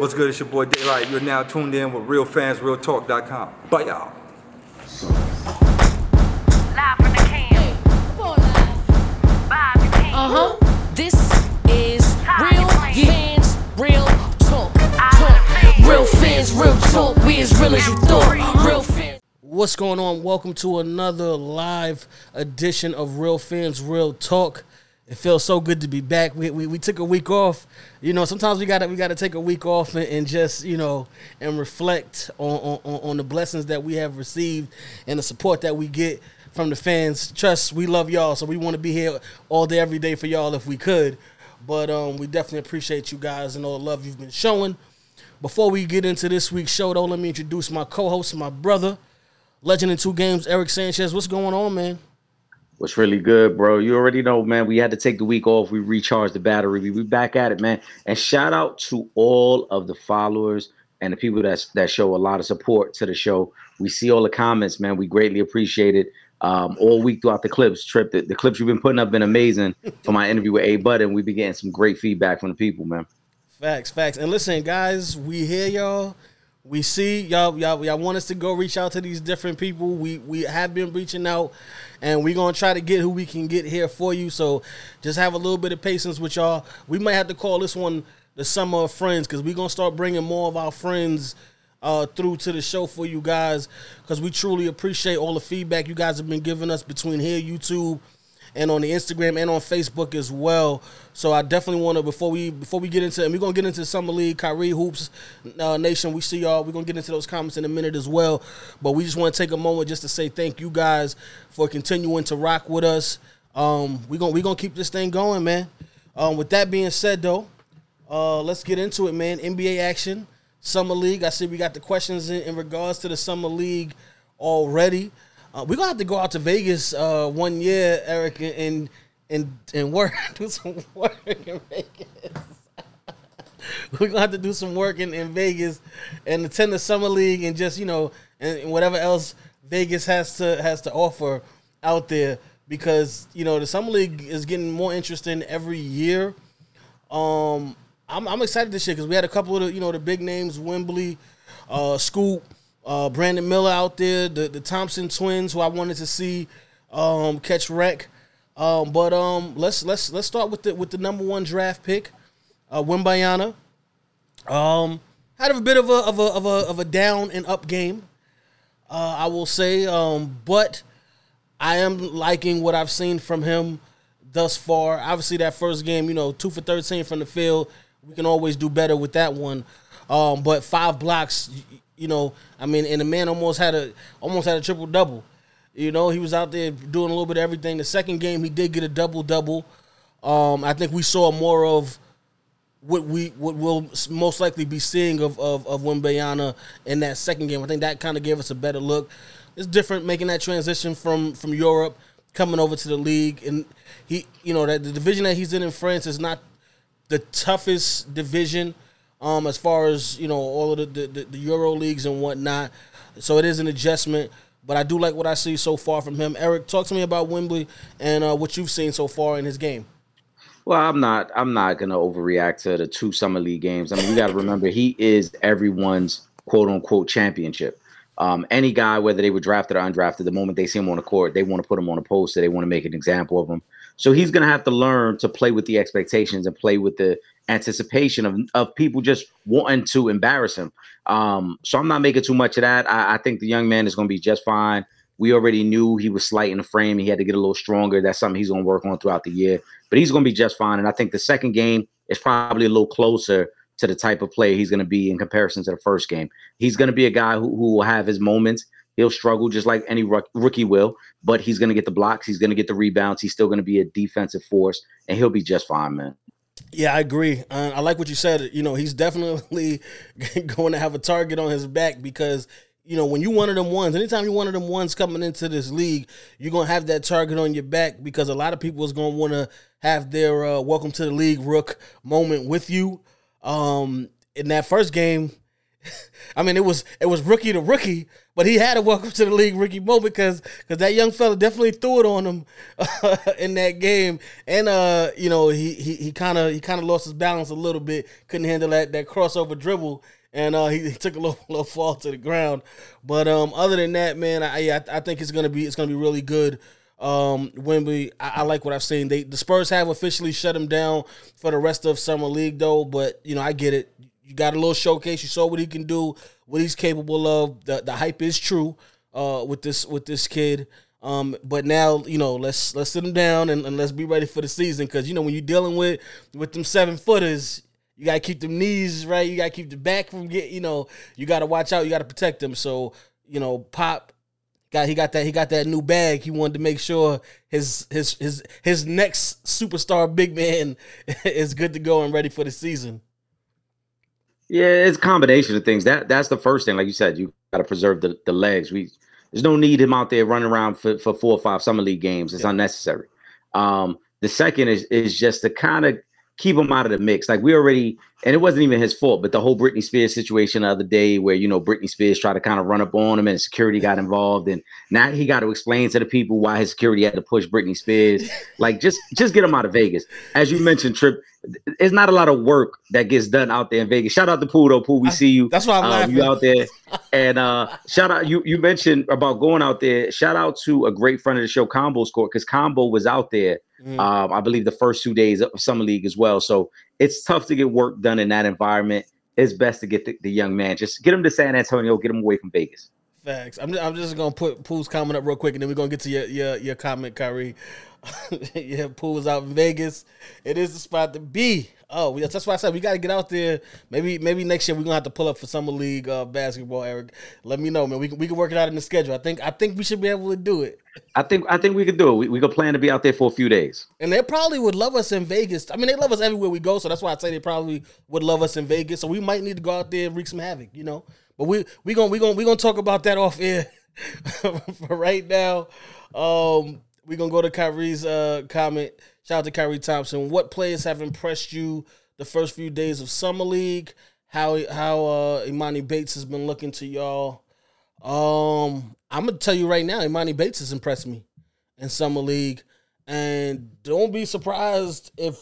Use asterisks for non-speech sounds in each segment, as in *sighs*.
What's good? It's your boy Daylight. You're now tuned in with RealFansRealTalk.com. Bye, y'all. Live from the can. Vibe the can. Uh huh. This is real fans, real talk. talk. Real fans, real talk. We as real as you thought. Real fans. What's going on? Welcome to another live edition of Real Fans Real Talk. It feels so good to be back. We, we, we took a week off. You know, sometimes we gotta we gotta take a week off and, and just you know and reflect on, on on the blessings that we have received and the support that we get from the fans. Trust we love y'all, so we want to be here all day every day for y'all if we could. But um, we definitely appreciate you guys and all the love you've been showing. Before we get into this week's show, though, let me introduce my co-host, my brother, legend in two games, Eric Sanchez. What's going on, man? What's really good, bro? You already know, man. We had to take the week off. We recharged the battery. We, we back at it, man. And shout out to all of the followers and the people that that show a lot of support to the show. We see all the comments, man. We greatly appreciate it. Um, all week throughout the clips, trip. The, the clips you've been putting up been amazing. For my interview with A Bud, and we be getting some great feedback from the people, man. Facts, facts. And listen, guys, we hear y'all. We see y'all, y'all, y'all want us to go reach out to these different people. We we have been reaching out, and we're gonna try to get who we can get here for you. So just have a little bit of patience with y'all. We might have to call this one the summer of friends because we're gonna start bringing more of our friends uh, through to the show for you guys because we truly appreciate all the feedback you guys have been giving us between here, YouTube, and on the Instagram and on Facebook as well. So I definitely want to before we before we get into and we're gonna get into summer league, Kyrie hoops uh, nation. We see y'all. We're gonna get into those comments in a minute as well. But we just want to take a moment just to say thank you guys for continuing to rock with us. Um, we gonna we gonna keep this thing going, man. Um, with that being said, though, uh, let's get into it, man. NBA action, summer league. I see we got the questions in, in regards to the summer league already. Uh, we're gonna have to go out to Vegas uh, one year, Eric, and and and work, *laughs* do some work in Vegas. *laughs* we're gonna have to do some work in, in Vegas and attend the summer league and just you know and, whatever else Vegas has to has to offer out there because you know the summer league is getting more interesting every year. Um, I'm, I'm excited this year because we had a couple of the, you know the big names, Wembley, uh, Scoot, uh, Brandon Miller out there, the the Thompson twins who I wanted to see um, catch wreck. Um, but um, let's let's let's start with the with the number one draft pick, uh, Wembanyama. Um, had a bit of a of a of a of a down and up game, uh, I will say. Um, but I am liking what I've seen from him thus far. Obviously, that first game, you know, two for thirteen from the field. We can always do better with that one. Um, but five blocks, you know, I mean, and the man almost had a almost had a triple double. You know, he was out there doing a little bit of everything. The second game, he did get a double double. Um, I think we saw more of what we what we'll most likely be seeing of of, of Wembanyama in that second game. I think that kind of gave us a better look. It's different making that transition from from Europe coming over to the league, and he you know that the division that he's in in France is not the toughest division um, as far as you know all of the, the, the, Euro leagues and whatnot. So it is an adjustment, but I do like what I see so far from him. Eric, talk to me about Wembley and uh, what you've seen so far in his game. Well, I'm not. I'm not gonna overreact to the two summer league games. I mean, you got to remember he is everyone's quote unquote championship. Um, any guy, whether they were drafted or undrafted, the moment they see him on the court, they want to put him on a poster. They want to make an example of him. So he's gonna have to learn to play with the expectations and play with the anticipation of of people just wanting to embarrass him. Um, so I'm not making too much of that. I, I think the young man is gonna be just fine. We already knew he was slight in the frame. He had to get a little stronger. That's something he's going to work on throughout the year. But he's going to be just fine. And I think the second game is probably a little closer to the type of player he's going to be in comparison to the first game. He's going to be a guy who, who will have his moments. He'll struggle just like any rookie will, but he's going to get the blocks. He's going to get the rebounds. He's still going to be a defensive force, and he'll be just fine, man. Yeah, I agree. Uh, I like what you said. You know, he's definitely *laughs* going to have a target on his back because you know when you one of them ones. Anytime you one of them ones coming into this league, you're gonna have that target on your back because a lot of people is gonna want to have their uh, welcome to the league rook moment with you. Um, in that first game, *laughs* I mean, it was it was rookie to rookie, but he had a welcome to the league rookie moment because because that young fella definitely threw it on him uh, *laughs* in that game, and uh, you know he he kind of he kind of lost his balance a little bit, couldn't handle that that crossover dribble, and uh, he, he took a little, *laughs* little fall to the ground. But um, other than that, man, I I, I think it's gonna be it's gonna be really good. Um, Wemby, I, I like what I've seen. They the Spurs have officially shut him down for the rest of summer league, though. But you know, I get it. You got a little showcase. You saw what he can do, what he's capable of. The the hype is true uh, with this with this kid. Um, but now you know let's let's sit him down and, and let's be ready for the season because you know when you're dealing with with them seven footers, you gotta keep them knees right. You gotta keep the back from get. You know you gotta watch out. You gotta protect them. So you know Pop got he got that he got that new bag. He wanted to make sure his his his his next superstar big man *laughs* is good to go and ready for the season. Yeah, it's a combination of things. That that's the first thing. Like you said, you got to preserve the, the legs. We there's no need him out there running around for, for four or five summer league games. It's yeah. unnecessary. Um, the second is is just to kind of keep him out of the mix. Like we already, and it wasn't even his fault, but the whole Britney Spears situation the other day, where you know Britney Spears tried to kind of run up on him, and security got involved, and now he got to explain to the people why his security had to push Britney Spears. Like just just get him out of Vegas. As you mentioned, Trip, it's not a lot of work that gets done out there in Vegas. Shout out to Pool though, Pool. We see you. That's why I'm um, laughing. You out there, *laughs* and uh, shout out you. You mentioned about going out there. Shout out to a great friend of the show, Combo Score, because Combo was out there Mm. Um, I believe the first two days of summer league as well. So it's tough to get work done in that environment. It's best to get the, the young man, just get him to San Antonio, get him away from Vegas. Facts. I'm, I'm just gonna put Pool's comment up real quick, and then we're gonna get to your your, your comment, Kyrie. *laughs* yeah, Pool's out in Vegas. It is the spot to be. Oh, that's why I said we got to get out there. Maybe maybe next year we're gonna have to pull up for summer league uh, basketball. Eric, let me know, man. We can we can work it out in the schedule. I think I think we should be able to do it. I think I think we could do it. We we could plan to be out there for a few days. And they probably would love us in Vegas. I mean, they love us everywhere we go, so that's why I say they probably would love us in Vegas. So we might need to go out there and wreak some havoc, you know. But we we gonna we gonna we gonna talk about that *laughs* off air. *laughs* for right now, um, we gonna go to Kyrie's uh, comment. Shout out to Kyrie Thompson. What players have impressed you the first few days of summer league? How how uh, Emoni Bates has been looking to y'all? Um, I'm gonna tell you right now, Emoni Bates has impressed me in summer league, and don't be surprised if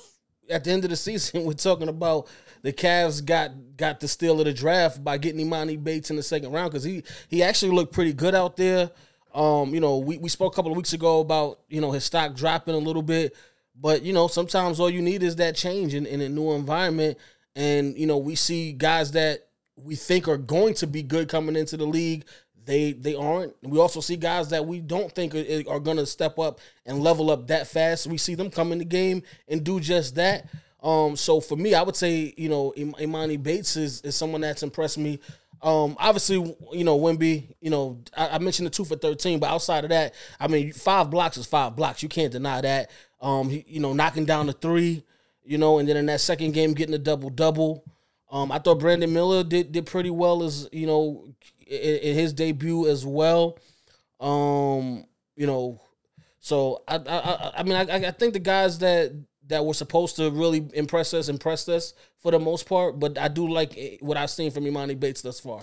at the end of the *laughs* season we're talking about the Cavs got got the steal of the draft by getting Emoni Bates in the second round because he he actually looked pretty good out there. Um, you know, we, we spoke a couple of weeks ago about, you know, his stock dropping a little bit. But, you know, sometimes all you need is that change in, in a new environment. And, you know, we see guys that we think are going to be good coming into the league. They they aren't. We also see guys that we don't think are, are going to step up and level up that fast. We see them come in the game and do just that. Um, so for me, I would say, you know, Emoni Bates is, is someone that's impressed me. Um, obviously, you know, Wemby, you know, I, I, mentioned the two for 13, but outside of that, I mean, five blocks is five blocks. You can't deny that. Um, he, you know, knocking down the three, you know, and then in that second game, getting a double double. Um, I thought Brandon Miller did did pretty well as, you know, in, in his debut as well. Um, you know, so I I I mean I I think the guys that that were supposed to really impress us, impressed us for the most part. But I do like what I've seen from Emoni Bates thus far.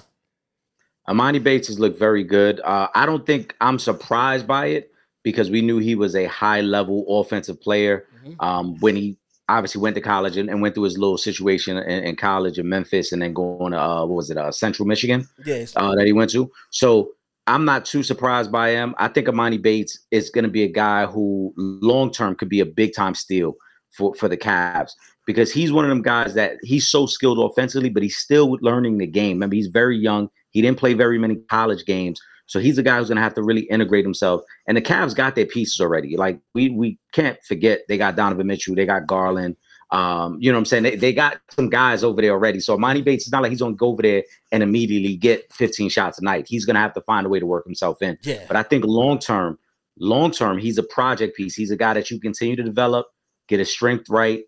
Emoni Bates has looked very good. Uh, I don't think I'm surprised by it because we knew he was a high level offensive player mm-hmm. um, when he obviously went to college and, and went through his little situation in, in, college in Memphis and then going to uh, what was it, uh, Central Michigan? Yes, uh, that he went to. So I'm not too surprised by him. I think Emoni Bates is going to be a guy who long term could be a big time steal for for the Cavs because he's one of them guys that he's so skilled offensively, but he's still learning the game. Remember, he's very young. He didn't play very many college games. So he's a guy who's gonna have to really integrate himself. And the Cavs got their pieces already. Like we we can't forget they got Donovan Mitchell, they got Garland. Um, you know what I'm saying? They, they got some guys over there already. So Monty Bates is not like he's gonna go over there and immediately get 15 shots a night. He's gonna have to find a way to work himself in. Yeah. But I think long term, long term, he's a project piece. He's a guy that you continue to develop get his strength right,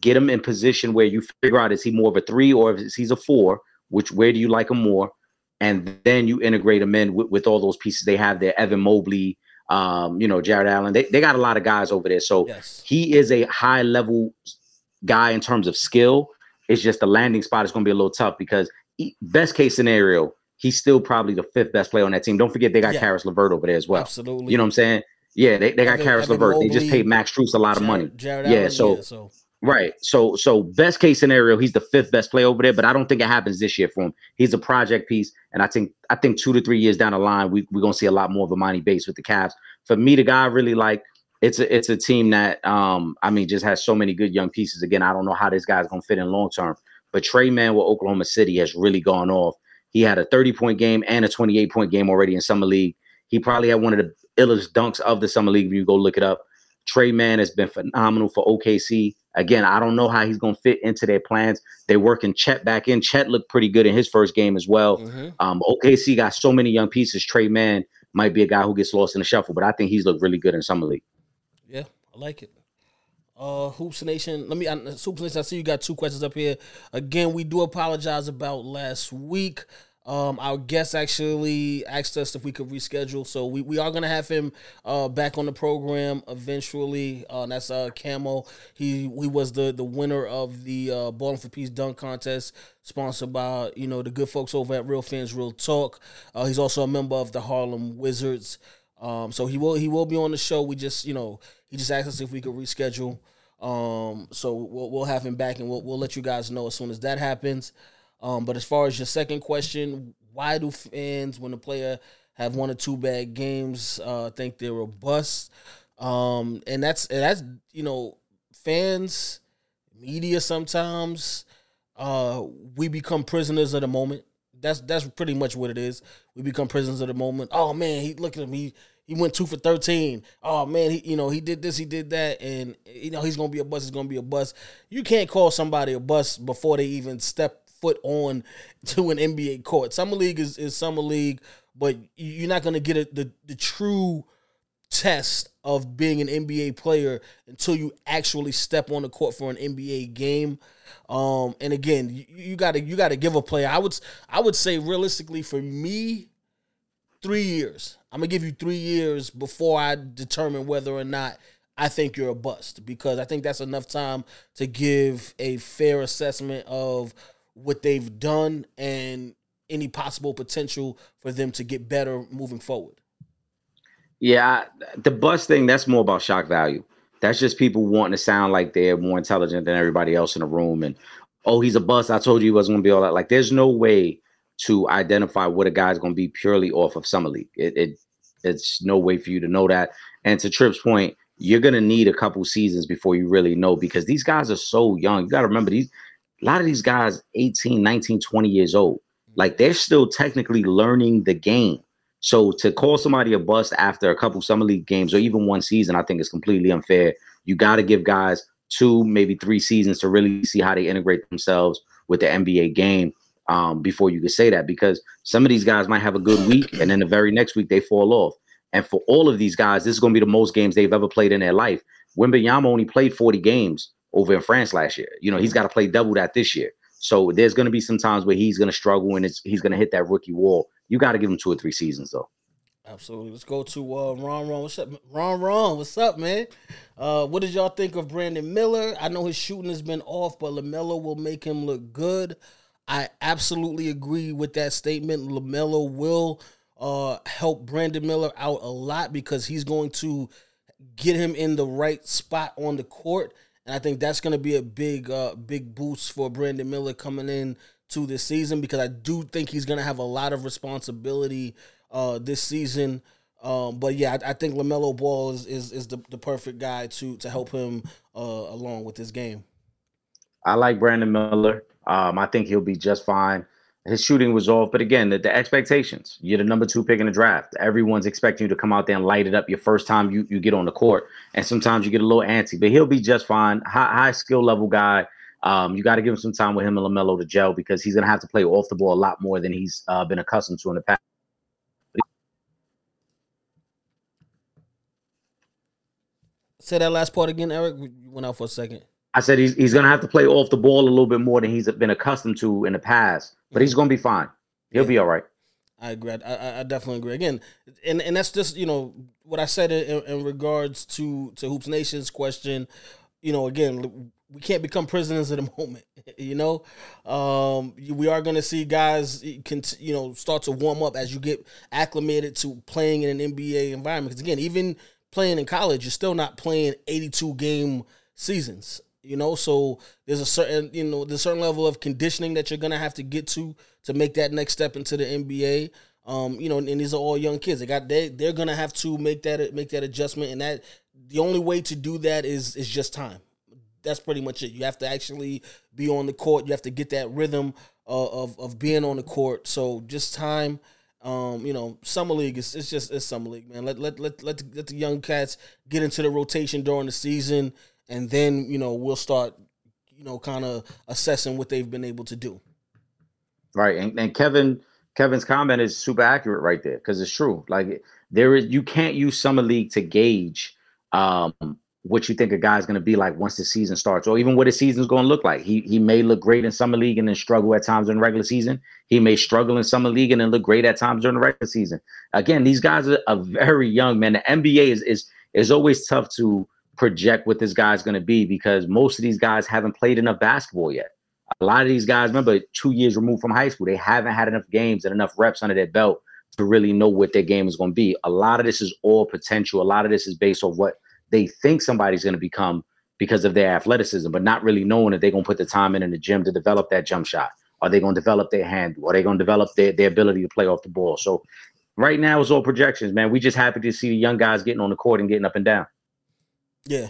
get him in position where you figure out is he more of a three or is he's a four, which where do you like him more? And then you integrate him in with, with all those pieces they have there. Evan Mobley, um, you know, Jarrett Allen. They, they got a lot of guys over there. So yes. he is a high level guy in terms of skill. It's just the landing spot is going to be a little tough because best case scenario, he's still probably the fifth best player on that team. Don't forget they got Yeah. Caris LeVert over there as well. Absolutely. You know what I'm saying? Yeah, they, they got Evan- Caris Evan LeVert. They just paid Max Strus a lot of money. Jared Yeah, Allen, so- so Right. So so best case scenario, he's the fifth best player over there, but I don't think it happens this year for him. He's a project piece, and I think I think two to three years down the line, we, we're gonna see a lot more of Emoni Bates with the Cavs. For me, the guy I really like, it's a it's a team that um I mean just has so many good young pieces. Again, I don't know how this guy's gonna fit in long term, but Tre Mann with Oklahoma City has really gone off. He had a 30 point game and a 28 point game already in summer league. He probably had one of the illest dunks of the summer league. If you go look it up, Tre Mann has been phenomenal for OKC. Again, I don't know how he's going to fit into their plans. They're working Chet back in. Chet looked pretty good in his first game as well. mhm. Um, OKC got so many young pieces. Tre Mann might be a guy who gets lost in the shuffle, but I think he's looked really good in summer league. Yeah, I like it. Uh, Hoops Nation. Let me. I, Hoops Nation. I see you got two questions up here. Again, we do apologize about last week. Um, our guest actually asked us if we could reschedule, so we, we are gonna have him uh back on the program eventually. Uh, that's uh Camo. He he was the the winner of the uh Ballin' for Peace dunk contest, sponsored by you know the good folks over at Real Fans Real Talk. Uh, he's also a member of the Harlem Wizards. Um, so he will he will be on the show. We just you know he just asked us if we could reschedule. Um, so we'll we'll have him back and we'll we'll let you guys know as soon as that happens. Um, but as far as your second question, why do fans when a player have one or two bad games uh, think they're a bust? Um, and that's and that's you know fans, media sometimes uh, we become prisoners of the moment. That's that's pretty much what it is. We become prisoners of the moment. Oh man, he look at him. He he went two for thirteen. Oh man, he you know he did this, he did that, and you know he's gonna be a bust. He's gonna be a bust. You can't call somebody a bust before they even step foot on to an NBA court. Summer league is, is summer league, but you're not gonna get it the the true test of being an NBA player until you actually step on the court for an NBA game. Um, and again, you, you gotta you gotta give a player. I would I would say realistically for me, three years. I'm gonna give you three years before I determine whether or not I think you're a bust because I think that's enough time to give a fair assessment of what they've done and any possible potential for them to get better moving forward. Yeah, the bus thing, that's more about shock value. That's just people wanting to sound like they're more intelligent than everybody else in the room. And oh, he's a bust. I told you he wasn't gonna be all that. Like, there's no way to identify what a guy's gonna be purely off of summer league. It, it it's no way for you to know that. And to Trip's point, you're gonna need a couple seasons before you really know because these guys are so young. You gotta remember these a lot of these guys 18, 19, 20 years old. Like they're still technically learning the game. So to call somebody a bust after a couple summer league games or even one season, I think is completely unfair. You got to give guys two, maybe three seasons to really see how they integrate themselves with the NBA game um, before you could say that. Because some of these guys might have a good week and then the very next week they fall off. And for all of these guys, this is going to be the most games they've ever played in their life. Wembanyama only played 40 games over in France last year. You know, he's got to play double that this year. So there's going to be some times where he's going to struggle and he's going to hit that rookie wall. You got to give him two or three seasons though. Absolutely. Let's go to uh, Ron Ron. What's up, Ron Ron? What's up, man? Uh, what did y'all think of Brandon Miller? I know his shooting has been off, but Lamelo will make him look good. I absolutely agree with that statement. Lamelo will uh, help Brandon Miller out a lot because he's going to get him in the right spot on the court, and I think that's going to be a big, uh, big boost for Brandon Miller coming in to this season because I do think he's going to have a lot of responsibility uh, this season. Um, but yeah, I, I think Lamelo Ball is is, is the, the perfect guy to to help him uh, along with his game. I like Brandon Miller. Um, I think he'll be just fine. His shooting was off, but again, the, the expectations. You're the number two pick in the draft. Everyone's expecting you to come out there and light it up your first time you, you get on the court. And sometimes you get a little antsy, but he'll be just fine. High, high skill level guy. Um, you got to give him some time with him and LaMelo to gel because he's going to have to play off the ball a lot more than he's uh, been accustomed to in the past. Say that last part again, Eric. You went out for a second. I said he's, he's going to have to play off the ball a little bit more than he's been accustomed to in the past, but he's going to be fine. He'll be all right. I agree. I, I, definitely agree. Again, and and that's just you know what I said in, in regards to to Hoops Nation's question. You know, again, we can't become prisoners of the *laughs* moment. You know, um, we are going to see guys, can you know, start to warm up as you get acclimated to playing in an NBA environment. Because again, even playing in college, you're still not playing 82 game seasons. You know, so there's a certain, you know, a certain level of conditioning that you're gonna have to get to to make that next step into the NBA. Um, you know, and, these are all young kids. They got they they're gonna have to make that make that adjustment, and that the only way to do that is is just time. That's pretty much it. You have to actually be on the court. You have to get that rhythm uh, of of being on the court. So just time. Um, you know, summer league is it's just it's summer league, man. Let let let let the, let the young cats get into the rotation during the season and then you know we'll start you know kind of assessing what they've been able to do. Right and, and kevin kevin's comment is super accurate right there because it's true like there is you can't use summer league to gauge um what you think a guy's going to be like once the season starts or even what his season's going to look like. He he may look great in summer league and then struggle at times in regular season. He may struggle in summer league and then look great at times during the regular season. Again these guys are, are very young man. The nba is is is always tough to project what this guy's going to be because most of these guys haven't played enough basketball yet. A lot of these guys, remember, two years removed from high school, they haven't had enough games and enough reps under their belt to really know what their game is going to be. A lot of this is all potential. A lot of this is based on what they think somebody's going to become because of their athleticism, but not really knowing that they're going to put the time in in the gym to develop that jump shot. Are they going to develop their hand? Are they going to develop their, their ability to play off the ball? So right now it's all projections, man. We just happy to see the young guys getting on the court and getting up and down. Yeah,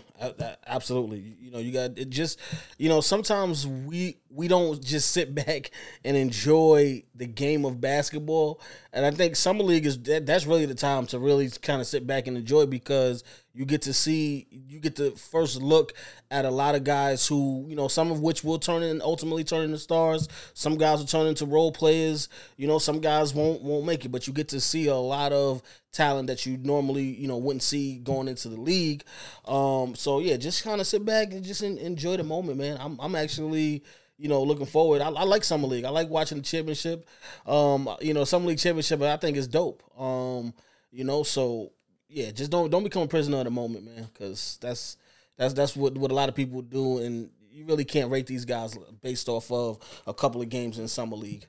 absolutely. You know, you got it. Just you know, sometimes we we don't just sit *laughs* back and enjoy the game of basketball, and I think summer league is that, that's really the time to really kind of sit back and enjoy because you get to see you get the first look at a lot of guys who you know some of which will turn in ultimately turn into stars. Some guys will turn into role players. You know some guys won't won't make it but you get to see a lot of talent that you normally you know wouldn't see going into the league. Um so yeah just kind of sit back and just enjoy the moment man. I'm, I'm actually you know, looking forward. I, I, like summer league. I like watching the championship. Um, you know, summer league championship. I think is dope. Um, you know, so yeah, just don't don't become a prisoner of the moment, man, because that's that's that's what what a lot of people do, and you really can't rate these guys based off of a couple of games in summer league.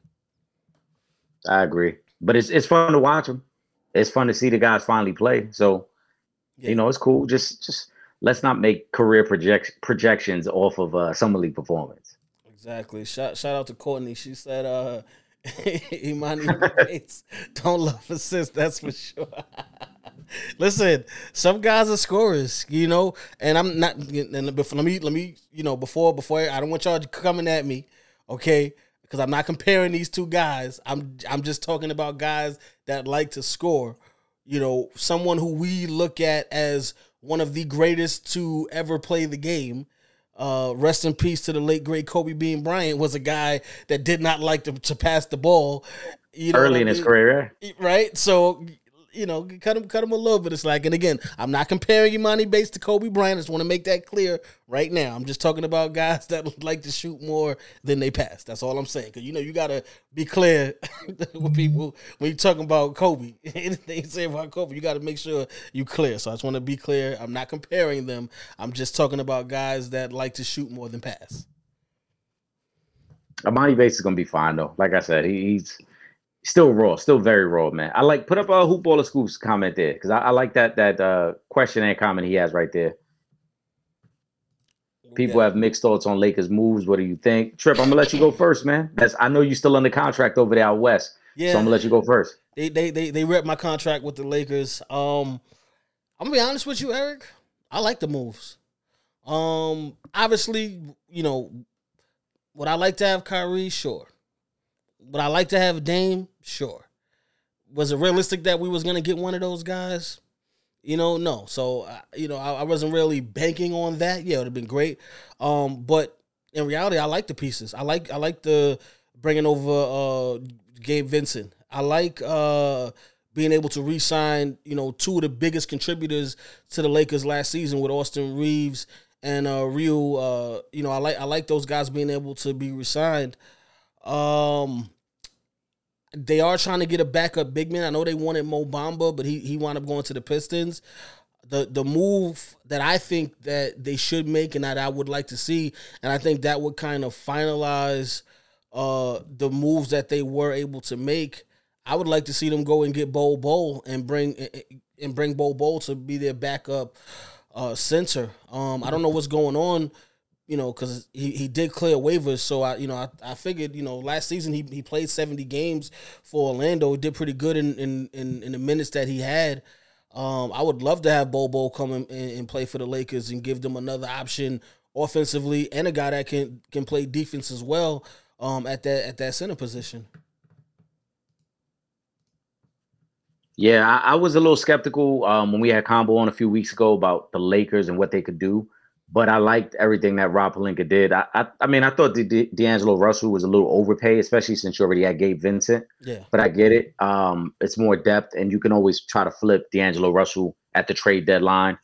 I agree, but it's it's fun to watch them. It's fun to see the guys finally play. So, yeah. you know, it's cool. Just just let's not make career project projections off of uh, summer league performance. Exactly. Shout shout out to Courtney. She said, uh, *laughs* Emoni *laughs* Bates don't love assist. That's for sure. *laughs* Listen, some guys are scorers, you know, and I'm not. And before, let me let me you know before before I don't want y'all coming at me, okay? Because I'm not comparing these two guys. I'm I'm just talking about guys that like to score. You know, someone who we look at as one of the greatest to ever play the game. Uh, rest in peace to the late great Kobe Bean Bryant was a guy that did not like to, to pass the ball. You know early in mean? his career, right? So you know, cut him, cut him a little bit of slack. And again, I'm not comparing Emoni Bates to Kobe Bryant. I just want to make that clear right now. I'm just talking about guys that *laughs* like to shoot more than they pass. That's all I'm saying. Because you know, you gotta be clear *laughs* with people when you're talking about Kobe. *laughs* Anything you say about Kobe, you got to make sure you clear. So I just want to be clear. I'm not comparing them. I'm just talking about guys that like to shoot more than pass. Emoni Bates is gonna be fine though. Like I said, he's still raw, still very raw, man. I like put up a hoop baller scoops comment there because I, I, like that that uh, question and comment he has right there. People yeah. have mixed thoughts on Lakers moves. What do you think, Trip? I'm gonna let you go first, man. That's I know you're still under contract over there out west. Yeah, so I'm gonna let you go first. They they they they ripped my contract with the Lakers. Um, I'm gonna be honest with you, Eric. I like the moves. Um, obviously, you know, would I like to have Kyrie? Sure. Would I like to have Dame? Sure. Was it realistic that we was gonna get one of those guys? You know, no. So you know, I, I, wasn't really banking on that. Yeah, it would have been great. Um, but in reality, I like the pieces. I like I like the bringing over uh, Gabe Vincent. I like uh, being able to re-sign, you know, two of the biggest contributors to the Lakers last season with Austin Reaves and uh, Rio. Uh, you know, I like I like those guys being able to be re-signed. Um, they are trying to get a backup big man. I know they wanted Mo Bamba, but he he wound up going to the Pistons. the the move that I think that they should make and that I would like to see, and I think that would kind of finalize uh the moves that they were able to make. I would like to see them go and get Bol Bol and bring and bring Bol Bol to be their backup uh center. Um I don't know what's going on, you know, because he, he did clear waivers. So I you know I, I figured, you know, last season he, he played 70 games for Orlando, He did pretty good in in, in, in the minutes that he had. Um, I would love to have Bol Bol come in and, and play for the Lakers and give them another option offensively and a guy that can can play defense as well um, at that at that center position. Yeah, I, I was a little skeptical um, when we had combo on a few weeks ago about the Lakers and what they could do, but I liked everything that Rob Pelinka did. I, I, I mean, I thought D- D- D'Angelo Russell was a little overpaid, especially since you already had Gabe Vincent. Yeah, But I get it. Um, it's more depth, and you can always try to flip D'Angelo Russell at the trade deadline.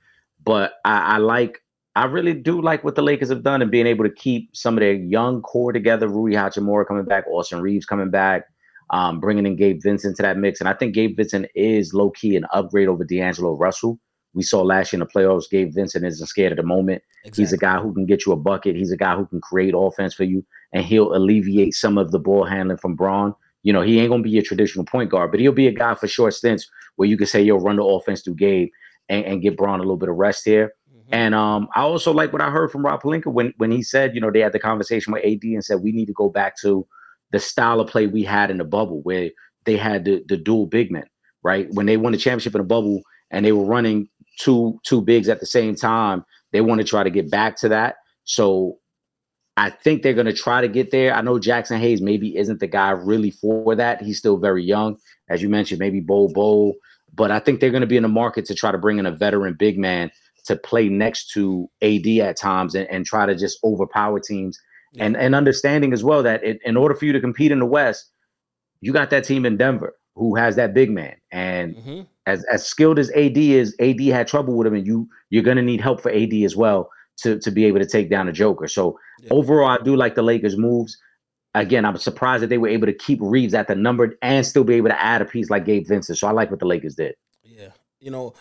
But I, I like, I really do like what the Lakers have done and being able to keep some of their young core together. Rui Hachimura coming back, Austin Reaves coming back um, bringing in Gabe Vincent to that mix. And I think Gabe Vincent is low key an upgrade over D'Angelo Russell. We saw last year in the playoffs, Gabe Vincent isn't scared of the moment. exactly. He's a guy who can get you a bucket. He's a guy who can create offense for you, and he'll alleviate some of the ball handling from Bron. You know, he ain't gonna be your traditional point guard, but he'll be a guy for short stints where you can say, "Yo, run the offense through Gabe and, and get Bron a little bit of rest here." Mhm. And um, I also like what I heard from Rob Pelinka when when he said, you know, they had the conversation with AD and said we need to go back to the style of play we had in the bubble where they had the, the dual big men, right? When they won the championship in the bubble and they were running two two bigs at the same time, they want to try to get back to that. So I think they're going to try to get there. I know Jaxson Hayes maybe isn't the guy really for that. He's still very young, as you mentioned, maybe Bol Bol. But I think they're going to be in the market to try to bring in a veteran big man to play next to AD at times and, and try to just overpower teams. And and understanding as well that in, in order for you to compete in the West, you got that team in Denver who has that big man. And Mhm. as as skilled as AD is, AD had trouble with him, and you you're gonna need help for AD as well to to be able to take down a Joker. So Yeah. overall, I do like the Lakers' moves. Again, I'm surprised that they were able to keep Reaves at the number and still be able to add a piece like Gabe Vincent. So I like what the Lakers did. Yeah, you know,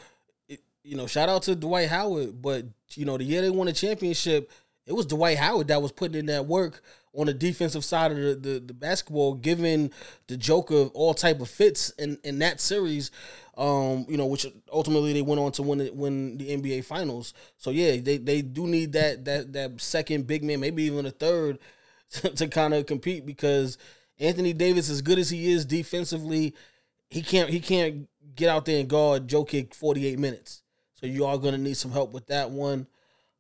it, you know, shout out to Dwight Howard, but you know, the year they won the championship, it was Dwight Howard that was putting in that work on the defensive side of the, the, the basketball, giving the Joker all type of fits in, in that series. Um, you know, which ultimately they went on to win win the NBA Finals. So yeah, they, they do need that that that second big man, maybe even a third, *laughs* to, to kind of compete because Anthony Davis, as good as he is defensively, he can't he can't get out there and guard Jokic 48 minutes. So you are gonna need some help with that one.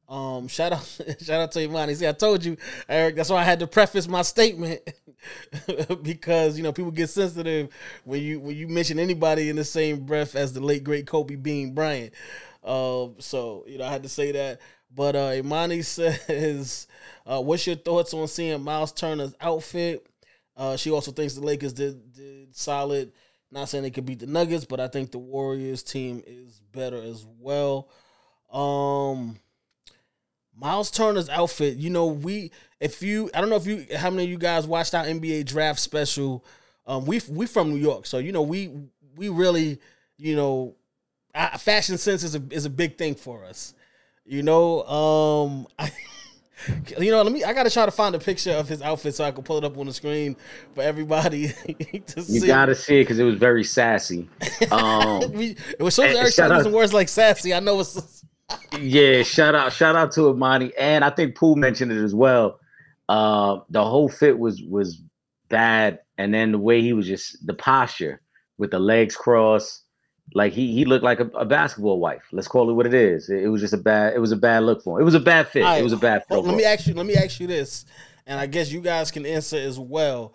Um, shout out, *laughs* shout out to Imani. See, I told you, Eric. That's why I had to preface my statement *laughs* because you know people get sensitive when you when you mention anybody in the same breath as the late great Kobe Bean Bryant. Um, so you know I had to say that. But uh, Imani *laughs* says, uh, "What's your thoughts on seeing Miles Turner's outfit?" Uh, she also thinks the Lakers did did solid. Not saying they could beat the Nuggets, but I think the Warriors team is better as well. Um, Miles Turner's outfit, you know, we if you I don't know if you how many of you guys watched our NBA draft special. Um, we we from New York, so you know we we really you know I, fashion sense is a is a big thing for us. You know, um, *laughs* I, you know, let me. I gotta try to find a picture of his outfit so I can pull it up on the screen for everybody *laughs* to You see. gotta see it because it was very sassy. *laughs* Um, we, it was so Hey, Eric using words like sassy. I know it's yeah, shout out, shout out to Imani, and I think Pooh mentioned it as well. Uh, the whole fit was was bad, and then the way he was just the posture with the legs crossed, like he he looked like a, a basketball wife. Let's call it what it is. It, it was just a bad. It was a bad look for him. It was a bad fit. Right, it was a bad fit. let me ask you. Let me ask you this, and I guess you guys can answer as well.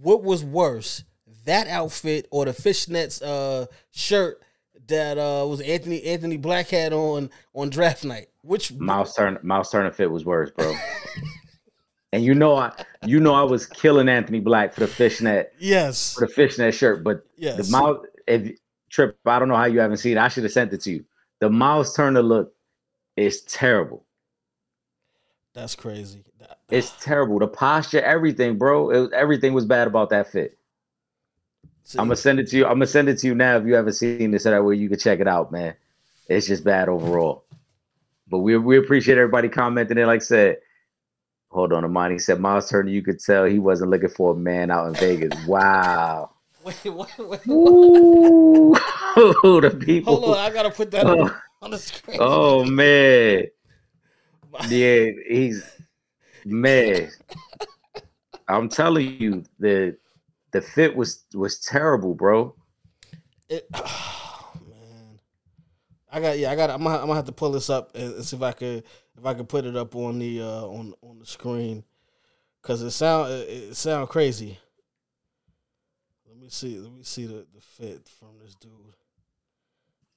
What was worse, that outfit or the fishnets uh, shirt that uh, was Anthony Anthony Black had on on draft night? Which Mouse turn Miles Turner fit was worse, bro. *laughs* and you know I you know I was killing Anthony Black for the fishnet Yes, for the fishnet shirt, but yes. the mouse if Trip, I don't know how you haven't seen it. I should have sent it to you. The Miles Turner look is terrible. That's crazy. It's terrible. The posture, everything, bro. It was, everything was bad about that fit. See, I'm gonna send it to you. I'm gonna send it to you now if you haven't seen this, so that way you can check it out, man. it's just bad overall. But we we appreciate everybody commenting. And like I said, hold on, Amani said Miles Turner. You could tell he wasn't looking for a man out in Vegas. Wow. *laughs* Wait, wait, wait. Ooh, *laughs* the people. Hold on, I gotta put that on, on the screen. Oh man. Yeah, he's man. I'm telling you, the the fit was was terrible, bro. It, *sighs* oh, man, I got yeah, I got. I'm gonna, I'm gonna have to pull this up and, and see if I could if I could put it up on the uh, on on the screen because it sound it, it sound crazy. Let me see. Let me see the, the fit from this dude.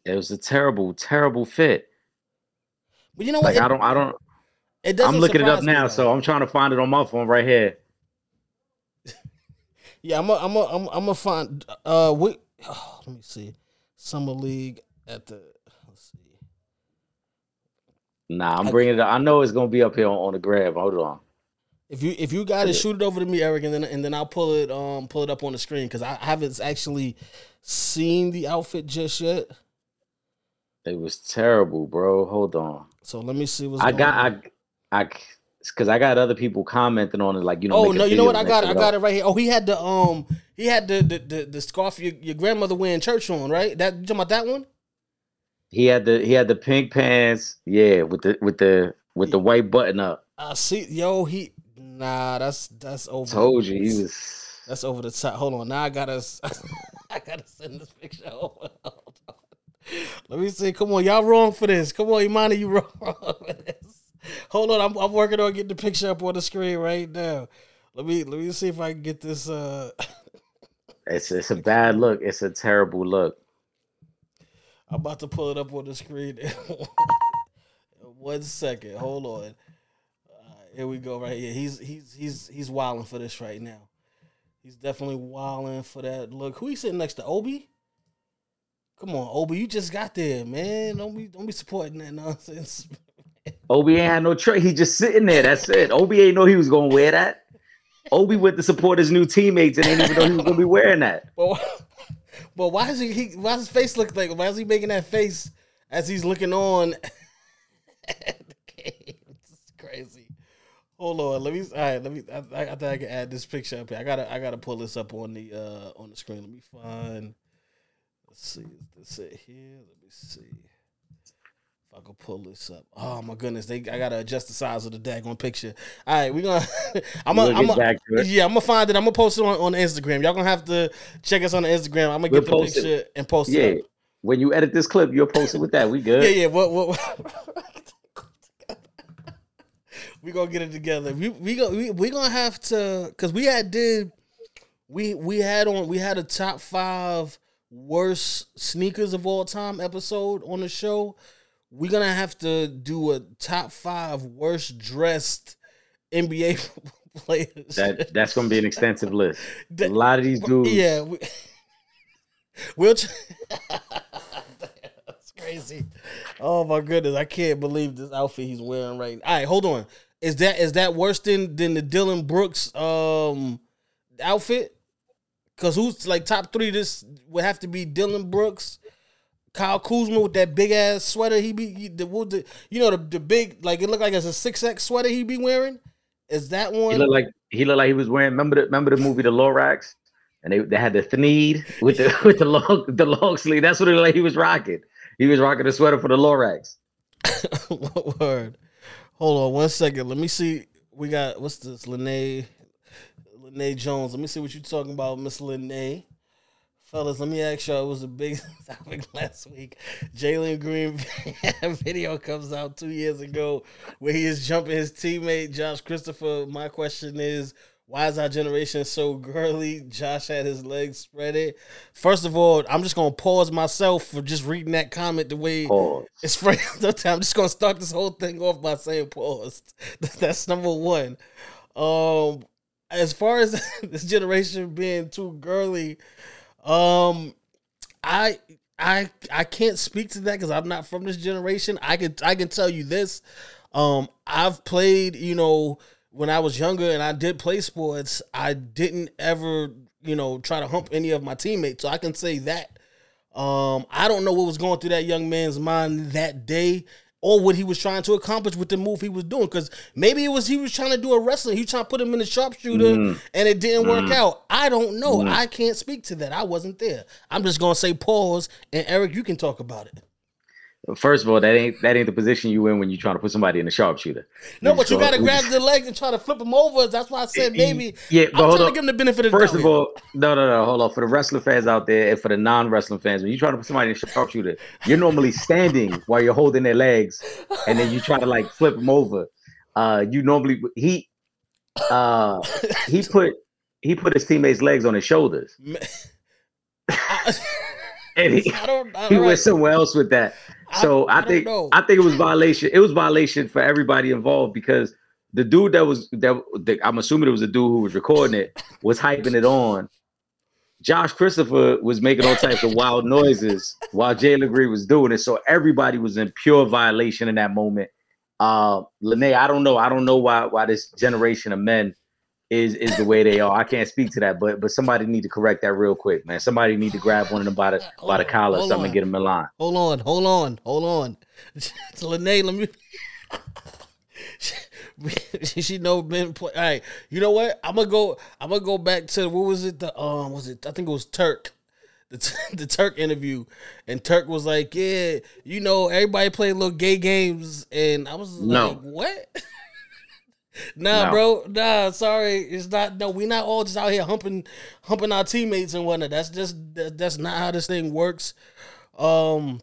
It was a terrible, terrible fit. But you know what? Like I don't, I don't. It doesn't I'm looking it up now, so I'm trying to find it on my phone right here. Yeah, I'm a, I'm a, I'm I'm gonna find uh we oh, let me see. Summer League at the let's see. Nah, I'm I- bringing it. Up. I know it's gonna be up here on, on the grab. Hold on. If you if you got it, shoot it over to me, Eric, and then and then I'll pull it um pull it up on the screen because I haven't actually seen the outfit just yet. It was terrible, bro. Hold on. So let me see what's I going got, on. I, I, because I got other people commenting on it, like you know. Oh no! You know what? I got and I got it right here. Oh, he had the um he had the the the, the scarf your, your grandmother wearing church on, right? That you talking about that one? He had the he had the pink pants, yeah, with the with the with the white button up. I see. Yo, he nah. That's that's over. Told you he was. That's over the top. Hold on. Now I gotta *laughs* I gotta send this picture over. *laughs* Let me see. Come on, y'all wrong for this. Come on, Imani, you wrong *laughs* for this. Hold on, I'm, I'm working on getting the picture up on the screen right now. Let me let me see if I can get this. Uh, It's it's a bad look. It's a terrible look. I'm about to pull it up on the screen. *laughs* One second, hold on. Uh, here we go. Right here, he's he's he's he's wilding for this right now. He's definitely wilding for that look. Who he sitting next to? Obi. Come on, Obi, you just got there, man. Don't be don't be supporting that nonsense. *laughs* Obi ain't had no trade. He just sitting there. That's it. Obi ain't know he was gonna wear that. Obi went to support his new teammates and ain't even know he was gonna be wearing that. But why, is he, he why does his face look like why is he making that face as he's looking on *laughs* crazy. Hold on, let me all right, let me I, I, I think I can add this picture up here. I gotta I gotta pull this up on the uh on the screen. Let me find let's see, this it here? Let me see. If I can pull this up. Oh my goodness, they I gotta adjust the size of the daggone picture. All right, we're gonna I'm gonna I'm gonna back to it. yeah, I'm gonna find it. I'm gonna post it on, on Instagram. Y'all gonna have to check us on the Instagram. I'm gonna We'll get the post it. picture and post Yeah. it. Up. When you edit this clip, you'll post it with that. We *laughs* good. Yeah, yeah. What what? *laughs* we gonna get it together. We we go we we gonna have to because we had did we we had on we had a top five worst sneakers of all time episode on the show. We're gonna have to do a top five worst dressed NBA *laughs* players. That that's gonna be an extensive list. *laughs* A lot of these dudes. Yeah, we, *laughs* we'll. Tr- That's crazy. Oh my goodness, I can't believe this outfit he's wearing right. now. All right, hold on. Is that is that worse than than the Dillon Brooks um outfit? Because who's like top three? This would have to be Dillon Brooks. Kyle Kuzma with that big ass sweater he be he- the, the you know the, the big like it looked like it's a six X sweater he be wearing. Is that one? He looked like he looked like he was wearing. Remember the remember the movie The Lorax, and they, they had the thneed with the *laughs* with the long the long sleeve. That's what it looked like he was rocking. He was rocking a sweater for the Lorax. *laughs* Word. Hold on one second. Let me see. We got what's this? Lene Lene Jones. Let me see what you're talking about, Miss Lene. Fellas, let me ask y'all. It was a big *laughs* topic last week. Jalen Green *laughs* video comes out two years ago where he is jumping his teammate Josh Christopher. My question is, why is our generation so girly? Josh had his legs spreaded. First of all, I'm just gonna pause myself for just reading that comment the way Pause. it's *laughs* framed. I'm just gonna start this whole thing off by saying pause. That's number one. Um, as far as this generation being too girly, um, I I I can't speak to that because I'm not from this generation. I can I can tell you this. Um, I've played, you know, when I was younger and I did play sports. I didn't ever, you know, try to hump any of my teammates. So I can say that. Um, I don't know what was going through that young man's mind that day, or what he was trying to accomplish with the move he was doing. Because maybe it was he was trying to do a wrestling. He was trying to put him in the sharpshooter, Mm. and it didn't work out. I don't know. I can't speak to that. I wasn't there. I'm just gonna say pause, and Eric, you can talk about it. First of all, that ain't that ain't the position you in when you're trying to put somebody in a sharpshooter. No, but you gotta go- grab the legs and try to flip them over. That's why I said maybe. Yeah, I'm hold trying on. to give them the benefit of the First of all, no, no, no, hold on. For the wrestling fans out there and for the non-wrestling fans, when you're trying to put somebody in a sharpshooter, you're normally standing while you're holding their legs, and then you try to like flip them over. Uh, you normally he uh he *laughs* put he put his teammates' legs on his shoulders, *laughs* and he, I don't. *laughs* I he don't went somewhere else with that. So I I, think. I think it was *laughs* violation. It was violation for everybody involved because the dude that was that, that I'm assuming it was the dude who was recording it was hyping it on. Josh Christopher was making all types of wild noises while Jay Green was doing it. So everybody was in pure violation in that moment. Uh Lene, I don't know. I don't know why why this generation of men is is the way they are. I can't speak to that, but but somebody need to correct that real quick, man. Somebody need to grab one of them by the by the collar or Hold something on. and get them in line. Hold on, hold on, hold on. *laughs* Lene, let me. *laughs* she know been play. All right, you know what? I'm gonna go. I'm gonna go back to what was it? The um, was it? I think it was Turk. The, t- *laughs* the Turk interview, and Turk was like, "Yeah, you know, everybody play little gay games," and I was No. like, "What?" Nah, No. bro. Nah, sorry, it's not. No, we not all just out here humping, humping our teammates and whatnot. That's just that, that's not how this thing works. Um,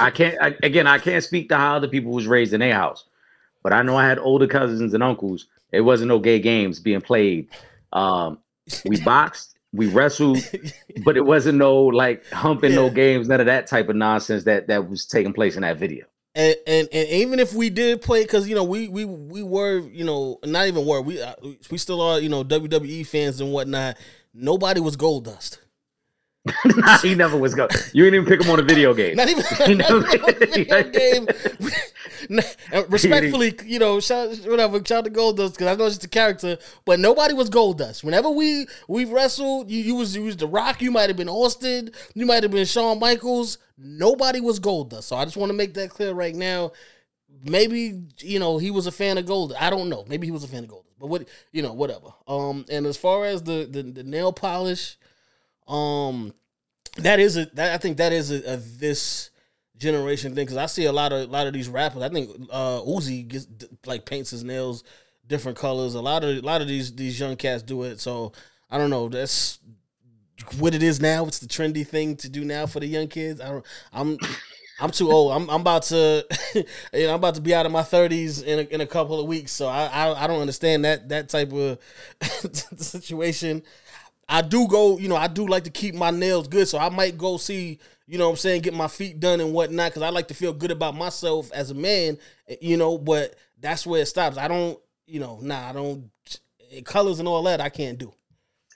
I can't I, again. I can't speak to how other people was raised in their house, but I know I had older cousins and uncles. It wasn't no gay games being played. Um, we *laughs* boxed, we wrestled, but it wasn't no like humping no games, none of that type of nonsense that that was taking place in that video. And, and and even if we did play, because you know we we we were you know not even were we uh, we still are you know WWE fans and whatnot. Nobody was Goldust. Nah, *laughs* he never was go. You didn't even pick him on a video game. Not even, *laughs* You *laughs* not even on the video game. Respectfully, you know, shout whatever, shout out to Goldust because I know it's just a character, but nobody was Goldust. Whenever we we wrestled, you, you was you was The Rock, you might have been Austin, you might have been Shawn Michaels. Nobody was Goldust. So I just want to make that clear right now. Maybe you know he was a fan of Gold. I don't know. Maybe he was a fan of Gold. But what you know, whatever. Um, and as far as the the, the nail polish, um, that is a that I think that is a, a this generation thing because I see a lot of a lot of these rappers. I think uh Uzi gets like paints his nails different colors. A lot of a lot of these these young cats do it. So I don't know. That's what it is now. It's the trendy thing to do now for the young kids. I don't. I'm. I'm too old. I'm, I'm about to, *laughs* you know, I'm about to be out of my 30s in a, in a couple of weeks. So I, I, I don't understand that that type of *laughs* situation. I do go, you know, I do like to keep my nails good. So I might go see, you know what I'm saying, get my feet done and whatnot, because I like to feel good about myself as a man, eh, you know, but that's where it stops. I don't, you know, nah, I don't, eh, colors and all that, I can't do,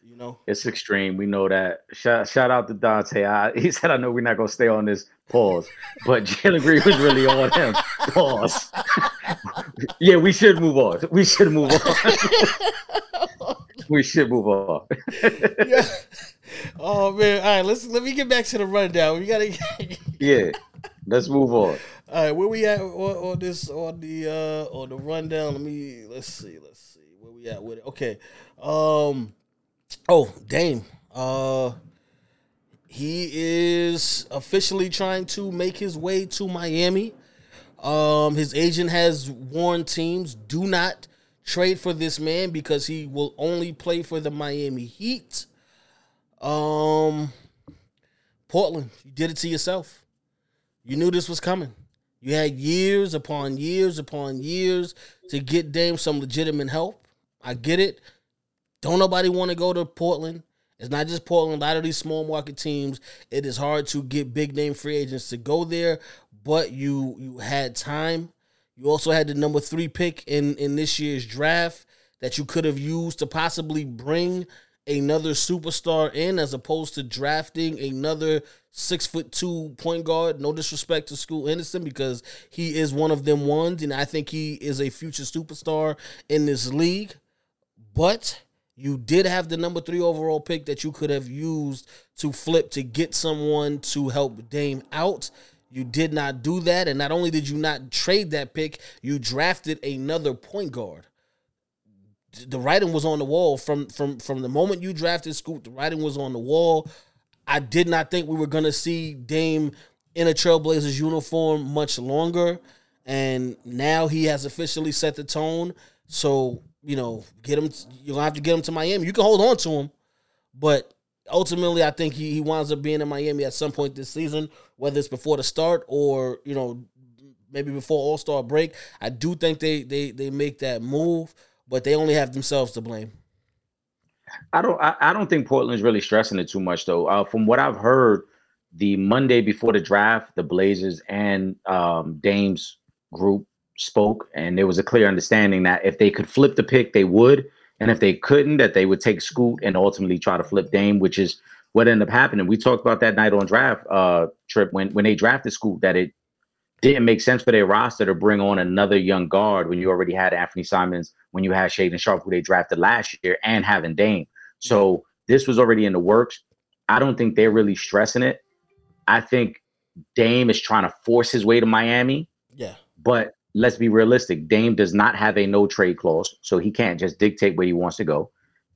you know. It's extreme. We know that. Shout, shout out to Dante. I, *laughs* he said, "I know we're not gonna stay on this pause, but Jalen Green was really on him." *laughs* Pause. *laughs* yeah, we should move on. We should move on. We should move on. *laughs* yeah. Oh man! All right, let's let me get back to the rundown. We gotta. yeah, let's move on. All right, where we at on, on this on the uh on the rundown? Let me let's see, let's see where we at with it. Okay, um, oh Dame, uh, he is officially trying to make his way to Miami. Um, his agent has warned teams do not trade for this man because he will only play for the Miami Heat. Um, Portland, you did it to yourself. You knew this was coming. You had years upon years upon years to get Dame some legitimate help. I get it. Don't nobody want to go to Portland. It's not just Portland. A lot of these small market teams, it is hard to get big name free agents to go there. But you you had time. You also had the number three pick in in this year's draft that you could have used to possibly bring another superstar in as opposed to drafting another six foot two point guard. No disrespect to Scoot Henderson because he is one of them ones, and I think he is a future superstar in this league. But You did have the number three overall pick that you could have used to flip to get someone to help Dame out. You did not do that, and not only did you not trade that pick, you drafted another point guard. The writing was on the wall from from from the moment you drafted Scoot. The writing was on the wall. I did not think we were gonna see Dame in a Trailblazers uniform much longer, and now he has officially set the tone. So you know, get him. You're gonna have to get him to Miami. You can hold on to him, but ultimately, I think he, he winds up being in Miami at some point this season, whether it's before the start or you know maybe before All Star break. I do think they they they make that move, but they only have themselves to blame. I don't. I, I don't think Portland's really stressing it too much, though. Uh, from what I've heard, the Monday before the draft, the Blazers and um, Dame's group spoke, and there was a clear understanding that if they could flip the pick, they would, and if they couldn't, that they would take Scoot and ultimately try to flip Dame, which is what ended up happening. We talked about that night on draft uh, trip when when they drafted Scoot that it didn't make sense for their roster to bring on another young guard when you already had Anfernee Simons, when you had Shaedon Sharpe, who they drafted last year, and having Dame. So this was already in the works. I don't think they're really stressing it. I think Dame is trying to force his way to Miami, Yeah, but let's be realistic. Dame does not have a no trade clause, so he can't just dictate where he wants to go.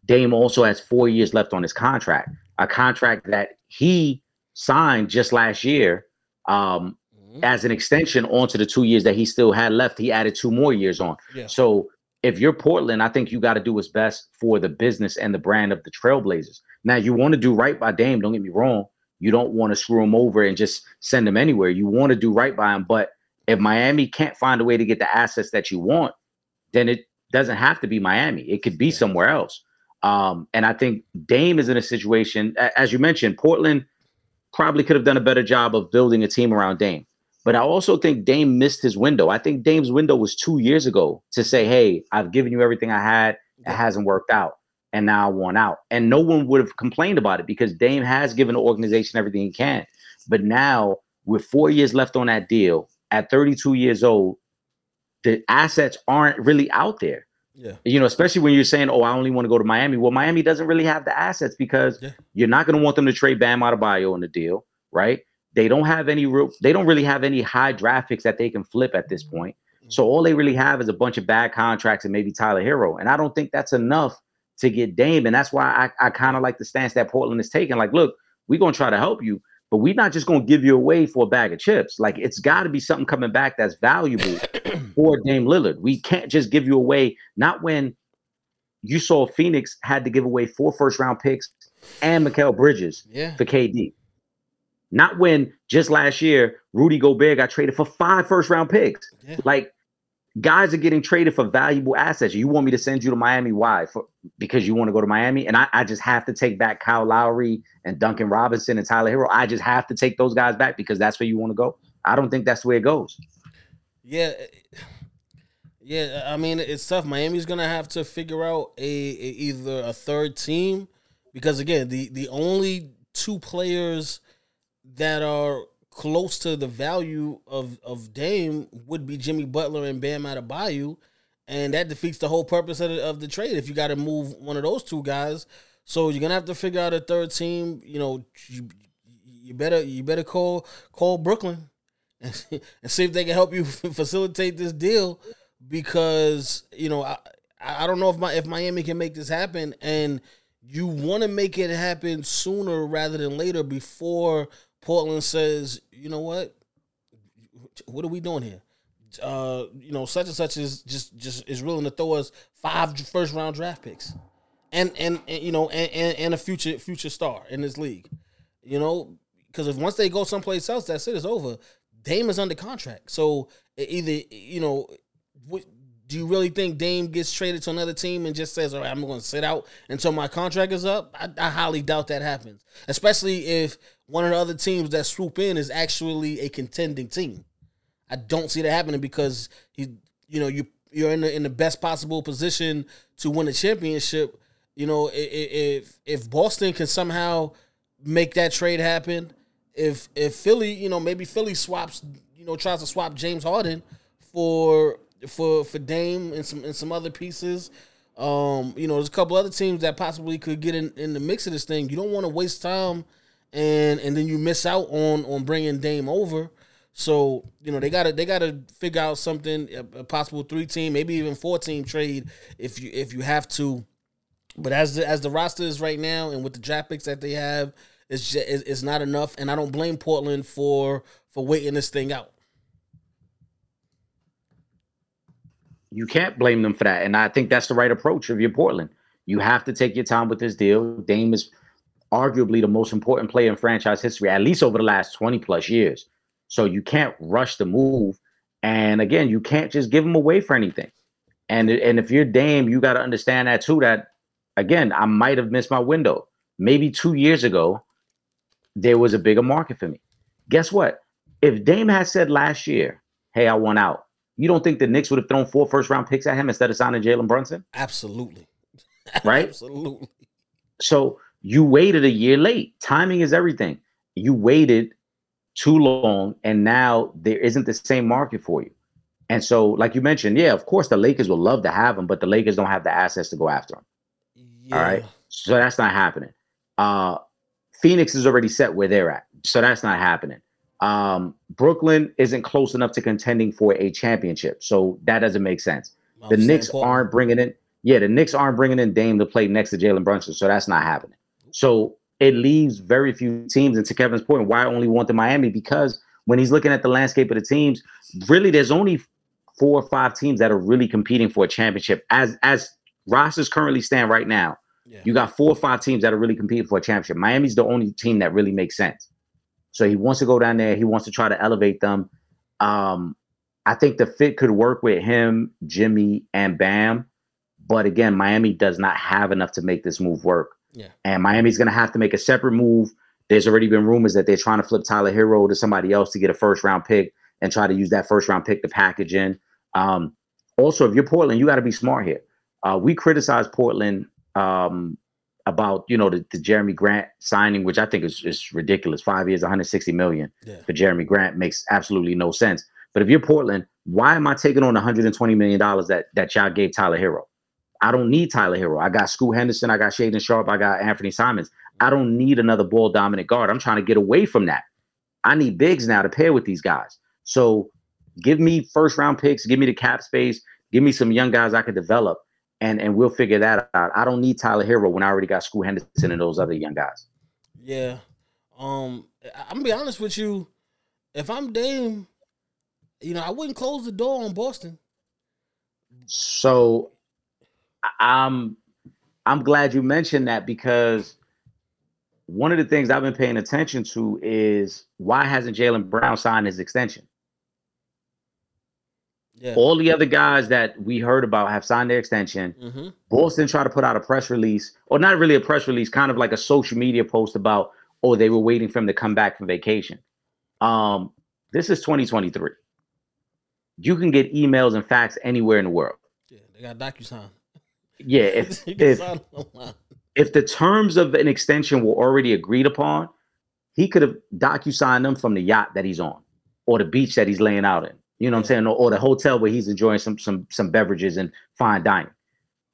Dame also has four years left on his contract, a contract that he signed just last year um, Mhm. as an extension onto the two years that he still had left. He added two more years on. Yeah. So if you're Portland, I think you got to do what's best for the business and the brand of the Trailblazers. Now, you want to do right by Dame. Don't get me wrong. You don't want to screw him over and just send him anywhere. You want to do right by him. But if Miami can't find a way to get the assets that you want, then it doesn't have to be Miami. It could be somewhere else. Um, and I think Dame is in a situation, as you mentioned, Portland probably could have done a better job of building a team around Dame. But I also think Dame missed his window. I think Dame's window was two years ago to say, hey, I've given you everything I had. It hasn't worked out. And now I want out. And no one would have complained about it because Dame has given the organization everything he can. But now, with four years left on that deal, at 32 years old, the assets aren't really out there. yeah, You know, especially when you're saying, "Oh, I only want to go to Miami." Well, Miami doesn't really have the assets because Yeah. you're not going to want them to trade Bam Adebayo in the deal, right? They don't have any real. They don't really have any high draft picks that they can flip at this point. Mm-hmm. So all they really have is a bunch of bad contracts and maybe Tyler Herro, and I don't think that's enough to get Dame. And that's why I, I kind of like the stance that Portland is taking. Like, look, we're gonna try to help you, but we're not just gonna give you away for a bag of chips. Like, it's got to be something coming back that's valuable *clears throat* for Dame Lillard. We can't just give you away. Not when you saw Phoenix had to give away four first round picks and Mikal Bridges yeah. for KD. Not when just last year Rudy Gobert got traded for five first round picks. Yeah. Like guys are getting traded for valuable assets. You want me to send you to Miami? Why? For because you want to go to Miami, and I, I just have to take back Kyle Lowry and Duncan Robinson and Tyler Herro. I just have to take those guys back because that's where you want to go. I don't think that's the way it goes. Yeah, yeah. I mean, it's tough. Miami's gonna have to figure out a, a either a third team because again, the the only two players that are close to the value of of Dame would be Jimmy Butler and Bam Adebayo, and that defeats the whole purpose of the, of the trade. If you got to move one of those two guys, so you're gonna have to figure out a third team. You know, you, you better you better call call Brooklyn and *laughs* see, and see if they can help you *laughs* facilitate this deal because you know I I don't know if my if Miami can make this happen and you want to make it happen sooner rather than later before Portland says you know what what are we doing here uh you know such and such is just just is willing to throw us five first round draft picks and and, and you know and, and and a future future star in this league you know because if once they go someplace else that's it it's over Dame is under contract. So either you know, what, do you really think Dame gets traded to another team and just says, "All right, I'm going to sit out until my contract is up"? I, I highly doubt that happens, especially if one of the other teams that swoop in is actually a contending team. I don't see that happening because you you know you you're in the in the best possible position to win a championship. You know, if if Boston can somehow make that trade happen, if if Philly, you know, maybe Philly swaps, you know, tries to swap James Harden for for for Dame and some and some other pieces, Um, you know, there's a couple other teams that possibly could get in, in the mix of this thing. You don't want to waste time, and and then you miss out on on bringing Dame over. So you know they gotta they gotta figure out something a, a possible three team, maybe even four team trade if you if you have to. But as the, as the roster is right now, and with the draft picks that they have, it's just, it's not enough. And I don't blame Portland for for waiting this thing out. you can't blame them for that. And I think that's the right approach if you're Portland. You have to take your time with this deal. Dame is arguably the most important player in franchise history, at least over the last 20 plus years. So you can't rush the move. And again, you can't just give him away for anything. And and if you're Dame, you got to understand that too. That again, I might have missed my window. Maybe two years ago, there was a bigger market for me. Guess what? If Dame had said last year, "Hey, I want out," you don't think the Knicks would have thrown four first round picks at him instead of signing Jalen Brunson? Absolutely, *laughs* Right? Absolutely. So you waited a year late. Timing is everything. You waited too long, and now there isn't the same market for you. And so, like you mentioned, yeah, of course the Lakers would love to have him, but the Lakers don't have the assets to go after him. Yeah. All right. So that's not happening. Uh Phoenix is already set where they're at. So that's not happening. Um, Brooklyn isn't close enough to contending for a championship. So that doesn't make sense. The Knicks aren't bringing in, yeah, the Knicks aren't bringing in Dame to play next to Jalen Brunson. So that's not happening. So it leaves very few teams. And to Kevin's point, why only want the Miami? Because when he's looking at the landscape of the teams, really there's only four or five teams that are really competing for a championship. As as rosters currently stand right now, Yeah. you got four or five teams that are really competing for a championship. Miami's the only team that really makes sense. So he wants to go down there. He wants to try to elevate them. Um, I think the fit could work with him, Jimmy, and Bam. But again, Miami does not have enough to make this move work. Yeah. And Miami's going to have to make a separate move. There's already been rumors that they're trying to flip Tyler Herro to somebody else to get a first round pick and try to use that first round pick to package in. Um, also, if you're Portland, you got to be smart here. Uh, we criticize Portland um, about you know the, the Jerami Grant signing, which I think is, is ridiculous. Five years, 160 million Yeah. for Jerami Grant makes absolutely no sense. But if you're Portland, why am I taking on 120 million dollars that that y'all gave Tyler Herro? I don't need Tyler Herro. I got Scoot Henderson, I got Shaedon Sharpe, I got Anfernee Simons. I don't need another ball dominant guard. I'm trying to get away from that. I need bigs now to pair with these guys. So give me first round picks, give me the cap space, give me some young guys I could develop, and and we'll figure that out. I don't need Tyler Herro when I already got Scoot Henderson and those other young guys. Yeah. Um, I'm gonna be honest with you. If I'm Dame, you know, I wouldn't close the door on Boston. So I'm I'm glad you mentioned that because one of the things I've been paying attention to is why hasn't Jaylen Brown signed his extension? Yeah. All the other guys that we heard about have signed their extension. Mm-hmm. Boston tried to put out a press release, or not really a press release, kind of like a social media post about, oh, they were waiting for him to come back from vacation. Um, this is 2023. You can get emails and facts anywhere in the world. Yeah, they got DocuSign. Yeah, *laughs* if if if the terms of an extension were already agreed upon, he could have docu-signed them from the yacht that he's on or the beach that he's laying out in. You know what I'm saying? Or, or the hotel where he's enjoying some some some beverages and fine dining.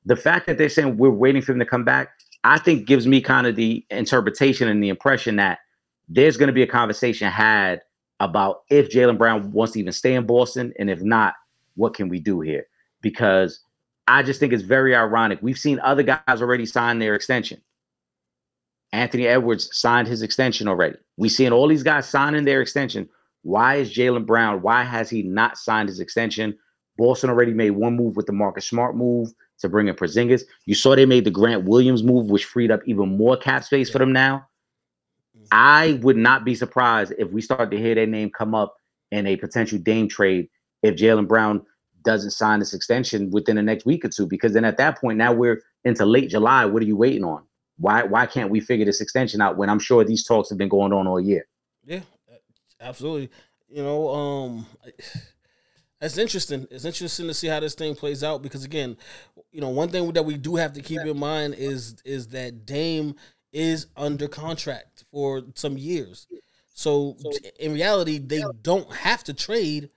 The fact that they're saying we're waiting for him to come back, I think gives me kind of the interpretation and the impression that there's going to be a conversation had about if Jaylen Brown wants to even stay in Boston, and if not, what can we do here? Because I just think it's very ironic. We've seen other guys already sign their extension. Anthony Edwards signed his extension already. We've seen all these guys signing their extension. Why is Jaylen Brown? Why has he not signed his extension? Boston already made one move with the Marcus Smart move to bring in Porzingis. You saw they made the Grant Williams move, which freed up even more cap space for them now. I would not be surprised if we start to hear their name come up in a potential Dame trade if Jaylen Brown doesn't sign this extension within the next week or two. Because then at that point, now we're into late July. What are you waiting on? Why why can't we figure this extension out when I'm sure these talks have been going on all year? Yeah, absolutely. You know, um, *sighs* it's interesting. It's interesting to see how this thing plays out because again, you know, one thing that we do have to keep in mind is is that Dame is under contract for some years. So in reality, they don't have to trade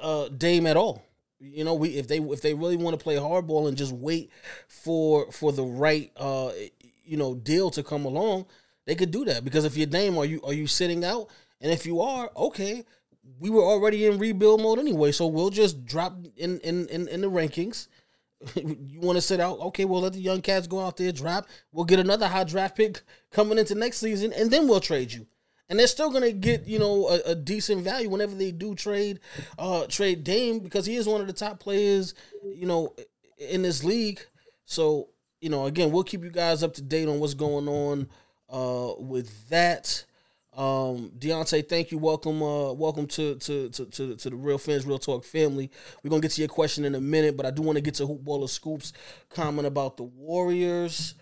uh, Dame at all. You know, we if they if they really want to play hardball and just wait for for the right uh you know deal to come along, they could do that. Because if your name are you are you sitting out, and if you are, okay, we were already in rebuild mode anyway, so we'll just drop in in in, in the rankings. *laughs* you want to sit out? Okay, we'll let the young cats go out there, drop. We'll get another high draft pick coming into next season, and then we'll trade you. And they're still gonna get you know a, a decent value whenever they do trade uh trade Dame because he is one of the top players you know in this league. So you know again we'll keep you guys up to date on what's going on uh with that. Um, Deontay, thank you. Welcome, uh, welcome to to, to to to the Real Fans Real Talk family. We're gonna get to your question in a minute, but I do want to get to Hoop Hoopballer Scoops comment about the Warriors.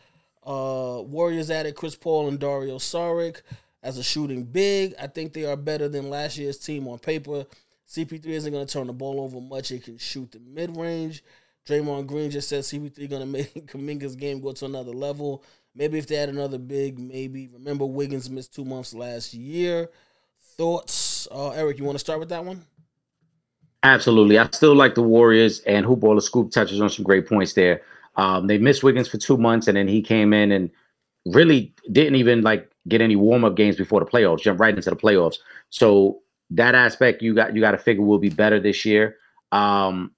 Uh, Warriors added Chris Paul and Dario Saric as a shooting big. I think they are better than last year's team on paper. CP3 isn't going to turn the ball over much. He can shoot the mid range. Draymond Green just said CP3 going to make Kuminga's game go to another level. Maybe if they had another big, maybe. Remember, Wiggins missed two months last year. Thoughts, uh, Eric? You want to start with that one? Absolutely. I still like the Warriors, and Hoop Hoopballer Scoop touches on some great points there. Um, they missed Wiggins for two months, and then he came in and really didn't even like get any warm up games before the playoffs. Jump right into the playoffs. So that aspect you got you got to figure will be better this year. Um,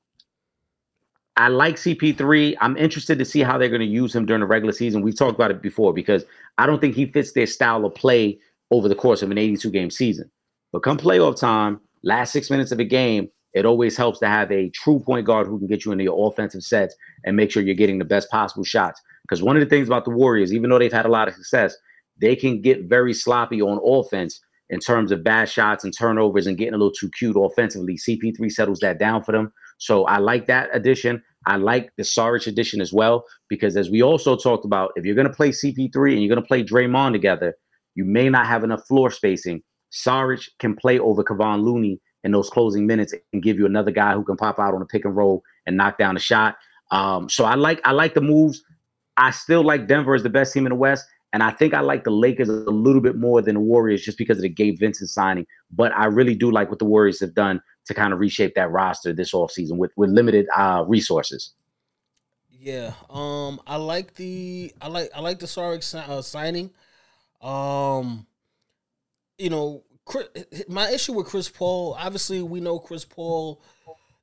I like CP3. I'm interested to see how they're going to use him during the regular season. We've talked about it before because I don't think he fits their style of play over the course of an 82 game season. But come playoff time, last six minutes of a game, it always helps to have a true point guard who can get you into your offensive sets and make sure you're getting the best possible shots. Because one of the things about the Warriors, even though they've had a lot of success, they can get very sloppy on offense in terms of bad shots and turnovers and getting a little too cute offensively. CP3 settles that down for them. So I like that addition. I like the Saric addition as well because, as we also talked about, if you're going to play CP3 and you're going to play Draymond together, you may not have enough floor spacing. Saric can play over Kevon Looney in those closing minutes and give you another guy who can pop out on a pick and roll and knock down a shot. Um, so I like I like the moves. I still like Denver as the best team in the West. And I think I like the Lakers a little bit more than the Warriors just because of the Gabe Vincent signing. But I really do like what the Warriors have done to kind of reshape that roster this offseason with, with limited uh, resources. Yeah, um, I like the I like I like the si- uh, signing. Um, you know, Chris, my issue with Chris Paul. Obviously, we know Chris Paul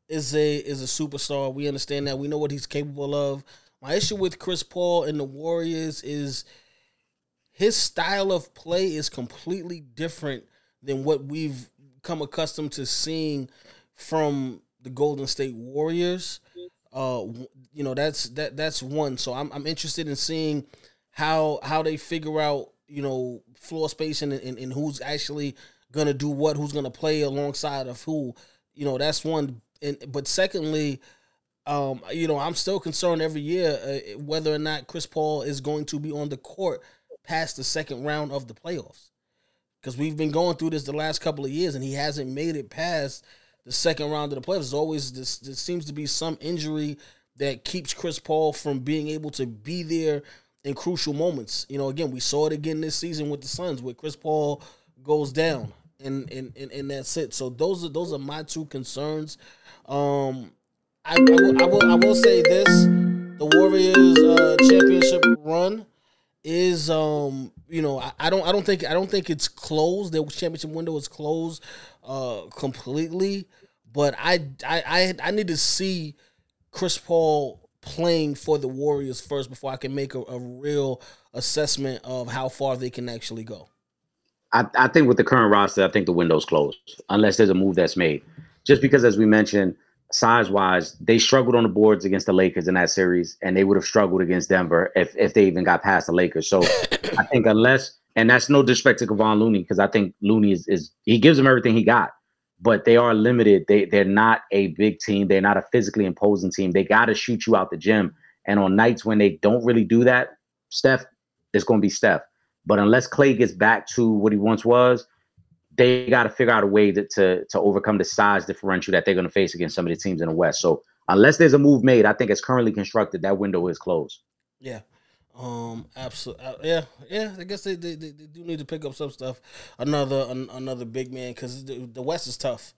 is a is a superstar. We understand that. We know what he's capable of. My issue with Chris Paul and the Warriors is his style of play is completely different than what we've come accustomed to seeing from the Golden State Warriors. Uh, you know that's that that's one. So I'm I'm interested in seeing how how they figure out you know floor spacing and, and, and who's actually gonna do what, who's gonna play alongside of who. You know that's one. And but secondly, um, you know I'm still concerned every year uh, whether or not Chris Paul is going to be on the court past the second round of the playoffs because we've been going through this the last couple of years and he hasn't made it past the second round of the playoffs. There's always this. There seems to be some injury that keeps Chris Paul from being able to be there in crucial moments. You know, again, we saw it again this season with the Suns, where Chris Paul goes down, and and and, and that's it. So those are those are my two concerns. Um, I, I, will, I will I will say this: the Warriors uh, championship run is um you know I, I, don't I don't think I don't think it's closed. The championship window is closed uh completely, but I I I, I need to see Chris Paul playing for the Warriors first before I can make a, a real assessment of how far they can actually go. I, I think with the current roster, I think the window's closed unless there's a move that's made. Just because, as we mentioned, size wise, they struggled on the boards against the Lakers in that series, and they would have struggled against Denver if, if they even got past the Lakers. So *coughs* I think unless, and that's no disrespect to Kevon Looney, because I think Looney is, is he gives them everything he got, but they are limited. They they're not a big team. They're not a physically imposing team. They got to shoot you out the gym. And on nights when they don't really do that, Steph, it's going to be Steph. But unless Clay gets back to what he once was, they got to figure out a way to, to to overcome the size differential that they're going to face against some of the teams in the West. So unless there's a move made, I think it's currently constructed. That window is closed. Yeah. Um. Absolutely. Uh, yeah. Yeah. I guess they, they, they do need to pick up some stuff. Another an, another big man because the, the West is tough.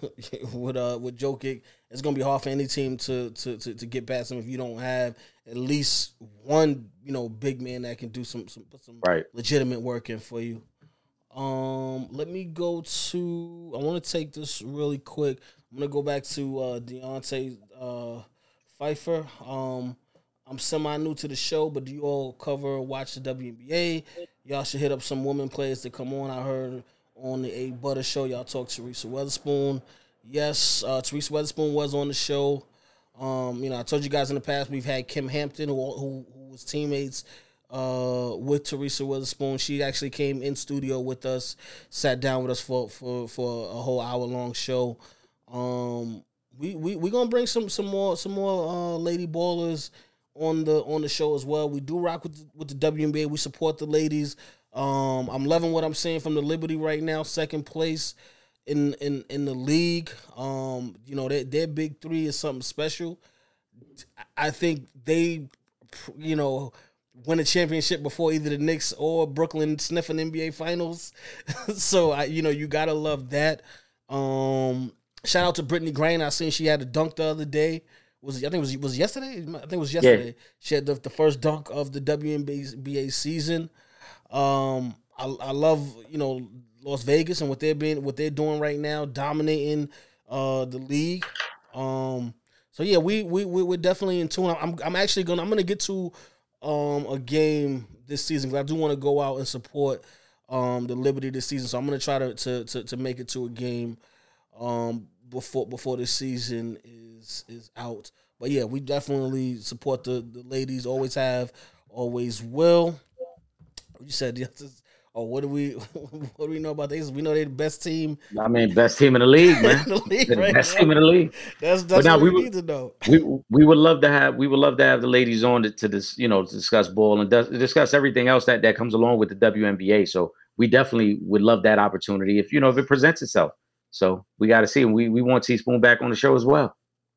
*laughs* with uh with Jokic, it's gonna be hard for any team to, to to to get past him if you don't have at least one you know big man that can do some some put some Right. legitimate work in for you. Um, let me go to. I want to take this really quick. I'm gonna go back to uh, Deontay uh, Pfeiffer. Um, I'm semi new to the show, but do you all cover watch the WNBA? Y'all should hit up some women players to come on. I heard on the A Butter show y'all talked Teresa Weatherspoon. Yes, uh, Teresa Weatherspoon was on the show. Um, you know, I told you guys in the past we've had Kym Hampton, who, who, who was teammates uh, with Teresa Weatherspoon. She actually came in studio with us, sat down with us for for, for a whole hour long show. Um, we we we gonna bring some some more some more uh, lady ballers on the on the show as well. We do rock with the, with the WNBA. We support the ladies. Um, I'm loving what I'm seeing from the Liberty right now, second place in in in the league. Um, you know, their their big three is something special. I think they, you know, win a championship before either the Knicks or Brooklyn sniffing NBA Finals. *laughs* so I, you know, you gotta love that. Um, shout out to Brittney Griner. I seen she had a dunk the other day. Was it, I think it was was yesterday. I think it was yesterday. She had the, the first dunk of the WNBA season. Um, I, I love you know Las Vegas and what they're being what they're doing right now, dominating uh the league. Um, so yeah, we we we we're definitely in tune. I'm I'm actually gonna I'm gonna get to um a game this season I do want to go out and support um the Liberty this season. So I'm gonna try to to to, make it to a game um before before the season is is out. But yeah, we definitely support the the ladies. Always have, always will. You said *laughs* oh what do we *laughs* what do we know about this? We know they're the best team I mean, best team in the league, *laughs* man. the league the right best now. team in the league. That's that's now what we, we need to know. we we would love to have we would love to have the ladies on to, to this you know to discuss ball and dis- discuss everything else that that comes along with the WNBA. So we definitely would love that opportunity if you know if it presents itself. So we got to see, and we we want T-Spoon back on the show as well.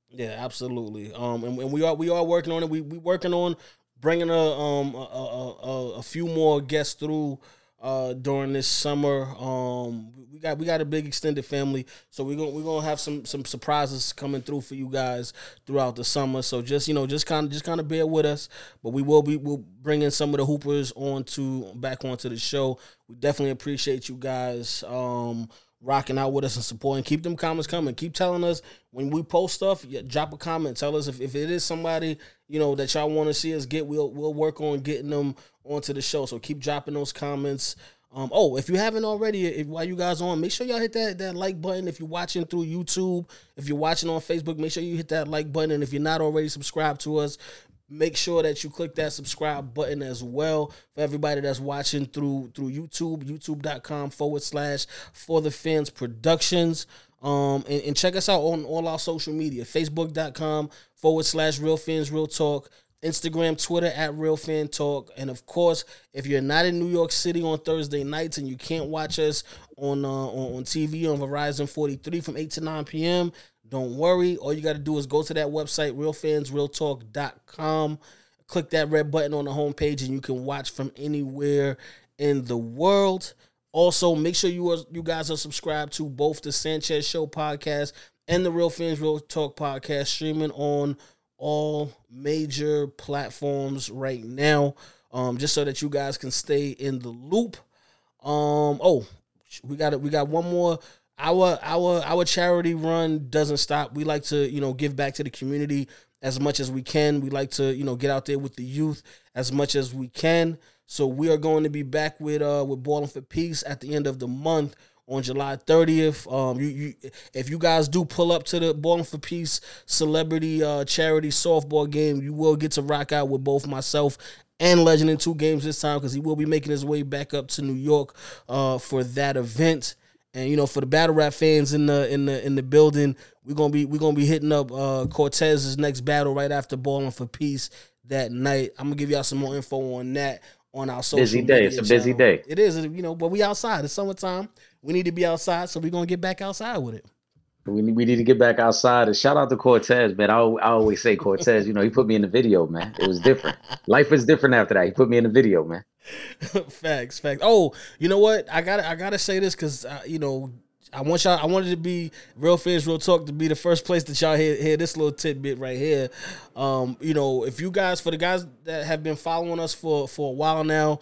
Yeah, absolutely. Um, and, and we are we are working on it. We we working on bringing a um a, a, a, a few more guests through uh during this summer. Um, we got we got a big extended family, so we're gonna we're gonna have some some surprises coming through for you guys throughout the summer. So just you know just kind of just kind of bear with us, but we will be we'll bring in some of the hoopers onto back onto the show. We definitely appreciate you guys. Um rocking out with us and supporting. Keep them comments coming. Keep telling us when we post stuff. Yeah, drop a comment. Tell us if, if it is somebody you know that y'all want to see us get. We'll we'll work on getting them onto the show. So keep dropping those comments. Um, oh, if you haven't already, if while you guys on, make sure y'all hit that that like button. If you're watching through YouTube, if you're watching on Facebook, make sure you hit that like button. And if you're not already subscribed to us, make sure that you click that subscribe button as well for everybody that's watching through through youtube youtube.com forward slash for the fans productions um and, and check us out on all our social media facebook.com forward slash real fans real talk Instagram, Twitter at Real Fan Talk, and of course, if you're not in New York City on Thursday nights and you can't watch us on uh, on, on TV on Verizon 43 from 8 to 9 p.m., don't worry. All you got to do is go to that website, realfansrealtalk.com, click that red button on the homepage, and you can watch from anywhere in the world. Also, make sure you are you guys are subscribed to both the Sanchez Show podcast and the Real Fans Real Talk podcast, streaming on all major platforms right now. Um, just so that you guys can stay in the loop. Um, oh, we got it. We got one more. Our our our charity run doesn't stop. We like to you know give back to the community as much as we can. We like to you know get out there with the youth as much as we can. So we are going to be back with uh with Balling for Peace at the end of the month on July 30th. Um, you, you if you guys do pull up to the Balling for Peace celebrity uh charity softball game, you will get to rock out with both myself and Legend in two games this time because he will be making his way back up to New York uh for that event. And you know, for the battle rap fans in the in the in the building, we're gonna be we're gonna be hitting up uh Cortez's next battle right after Balling for Peace that night. I'm gonna give y'all some more info on that on our social Busy day. media It's a busy channel. day. It is, you know, but we outside. It's summertime. We need to be outside, so we're gonna get back outside with it. We need, we need to get back outside. And shout out to Cortez, man. I, I always say Cortez. You know, he put me in the video, man. It was different. Life is different after that. He put me in the video, man. *laughs* facts, facts. Oh, you know what? I got I gotta say this because uh, you know I want y'all. I wanted to be real fans, real talk to be the first place that y'all hear, hear this little tidbit right here. Um, you know, if you guys, for the guys that have been following us for for a while now,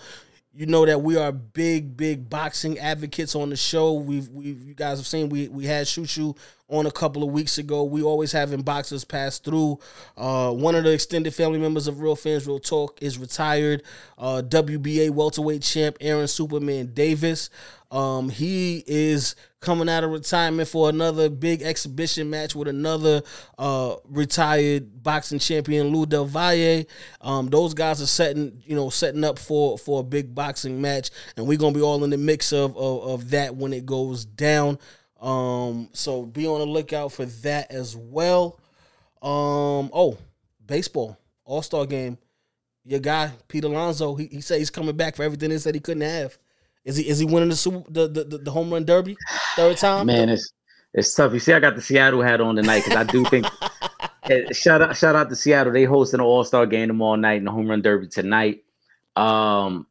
you know that we are big, big boxing advocates on the show. We've, we you guys have seen we we had Shushu on a couple of weeks ago. We always having boxers pass through. Uh, one of the extended family members of Real Fans Real Talk is retired. Uh, WBA welterweight champ Aaron Superman Davis. Um, he is coming out of retirement for another big exhibition match with another uh, retired boxing champion Lou Del Valle. Um, those guys are setting, you know, setting up for for a big boxing match, and we're gonna be all in the mix of of, of that when it goes down. Um, so be on the lookout for that as well. Um, oh, baseball All Star game. Your guy Pete Alonso, he, he said he's coming back for everything he said he couldn't have. Is he is he winning the super the the, the, home run derby third time? Man, it's it's tough. You see, I got the Seattle hat on tonight because I do think. *laughs* eh, shout out, shout out to Seattle. They hosting an All Star game tomorrow night and the home run derby tonight. Um,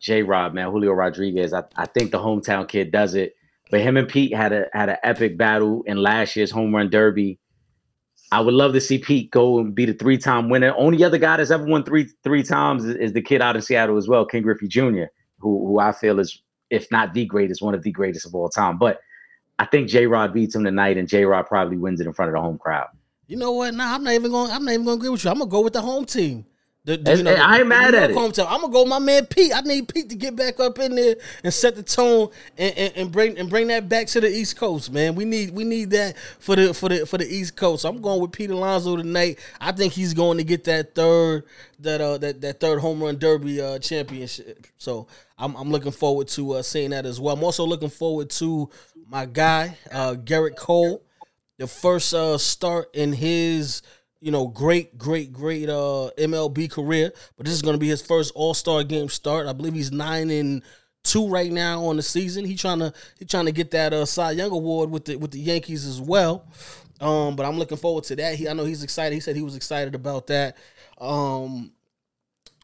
J. Rod, man, Julio Rodriguez. I, I think the hometown kid does it. But him and Pete had a had an epic battle in last year's home run derby. I would love to see Pete go and be the three time winner. Only other guy that's ever won three three times is, is the kid out of Seattle as well, Ken Griffey Jr., who who I feel is, if not the greatest, one of the greatest of all time. But I think J Rod beats him tonight, and J Rod probably wins it in front of the home crowd. You know what? Nah, I'm not even going. I'm not even going to agree with you. I'm gonna go with the home team. The, the- you know, I ain't mad at it. Home team. I'm gonna go with my man Pete. I need Pete to get back up in there and set the tone and, and, and bring and bring that back to the East Coast, man. We need we need that for the for the for the East Coast. So I'm going with Pete Alonso tonight. I think he's going to get that third that uh that, that third home run derby uh championship. So I'm I'm looking forward to uh seeing that as well. I'm also looking forward to my guy uh Gerrit Cole. The first uh start in his you know great great great uh MLB career but this is going to be his first all-star game start. I believe he's 9 and 2 right now on the season. He trying to he trying to get that uh Cy Young award with the with the Yankees as well. Um but I'm looking forward to that. He I know he's excited. He said he was excited about that. Um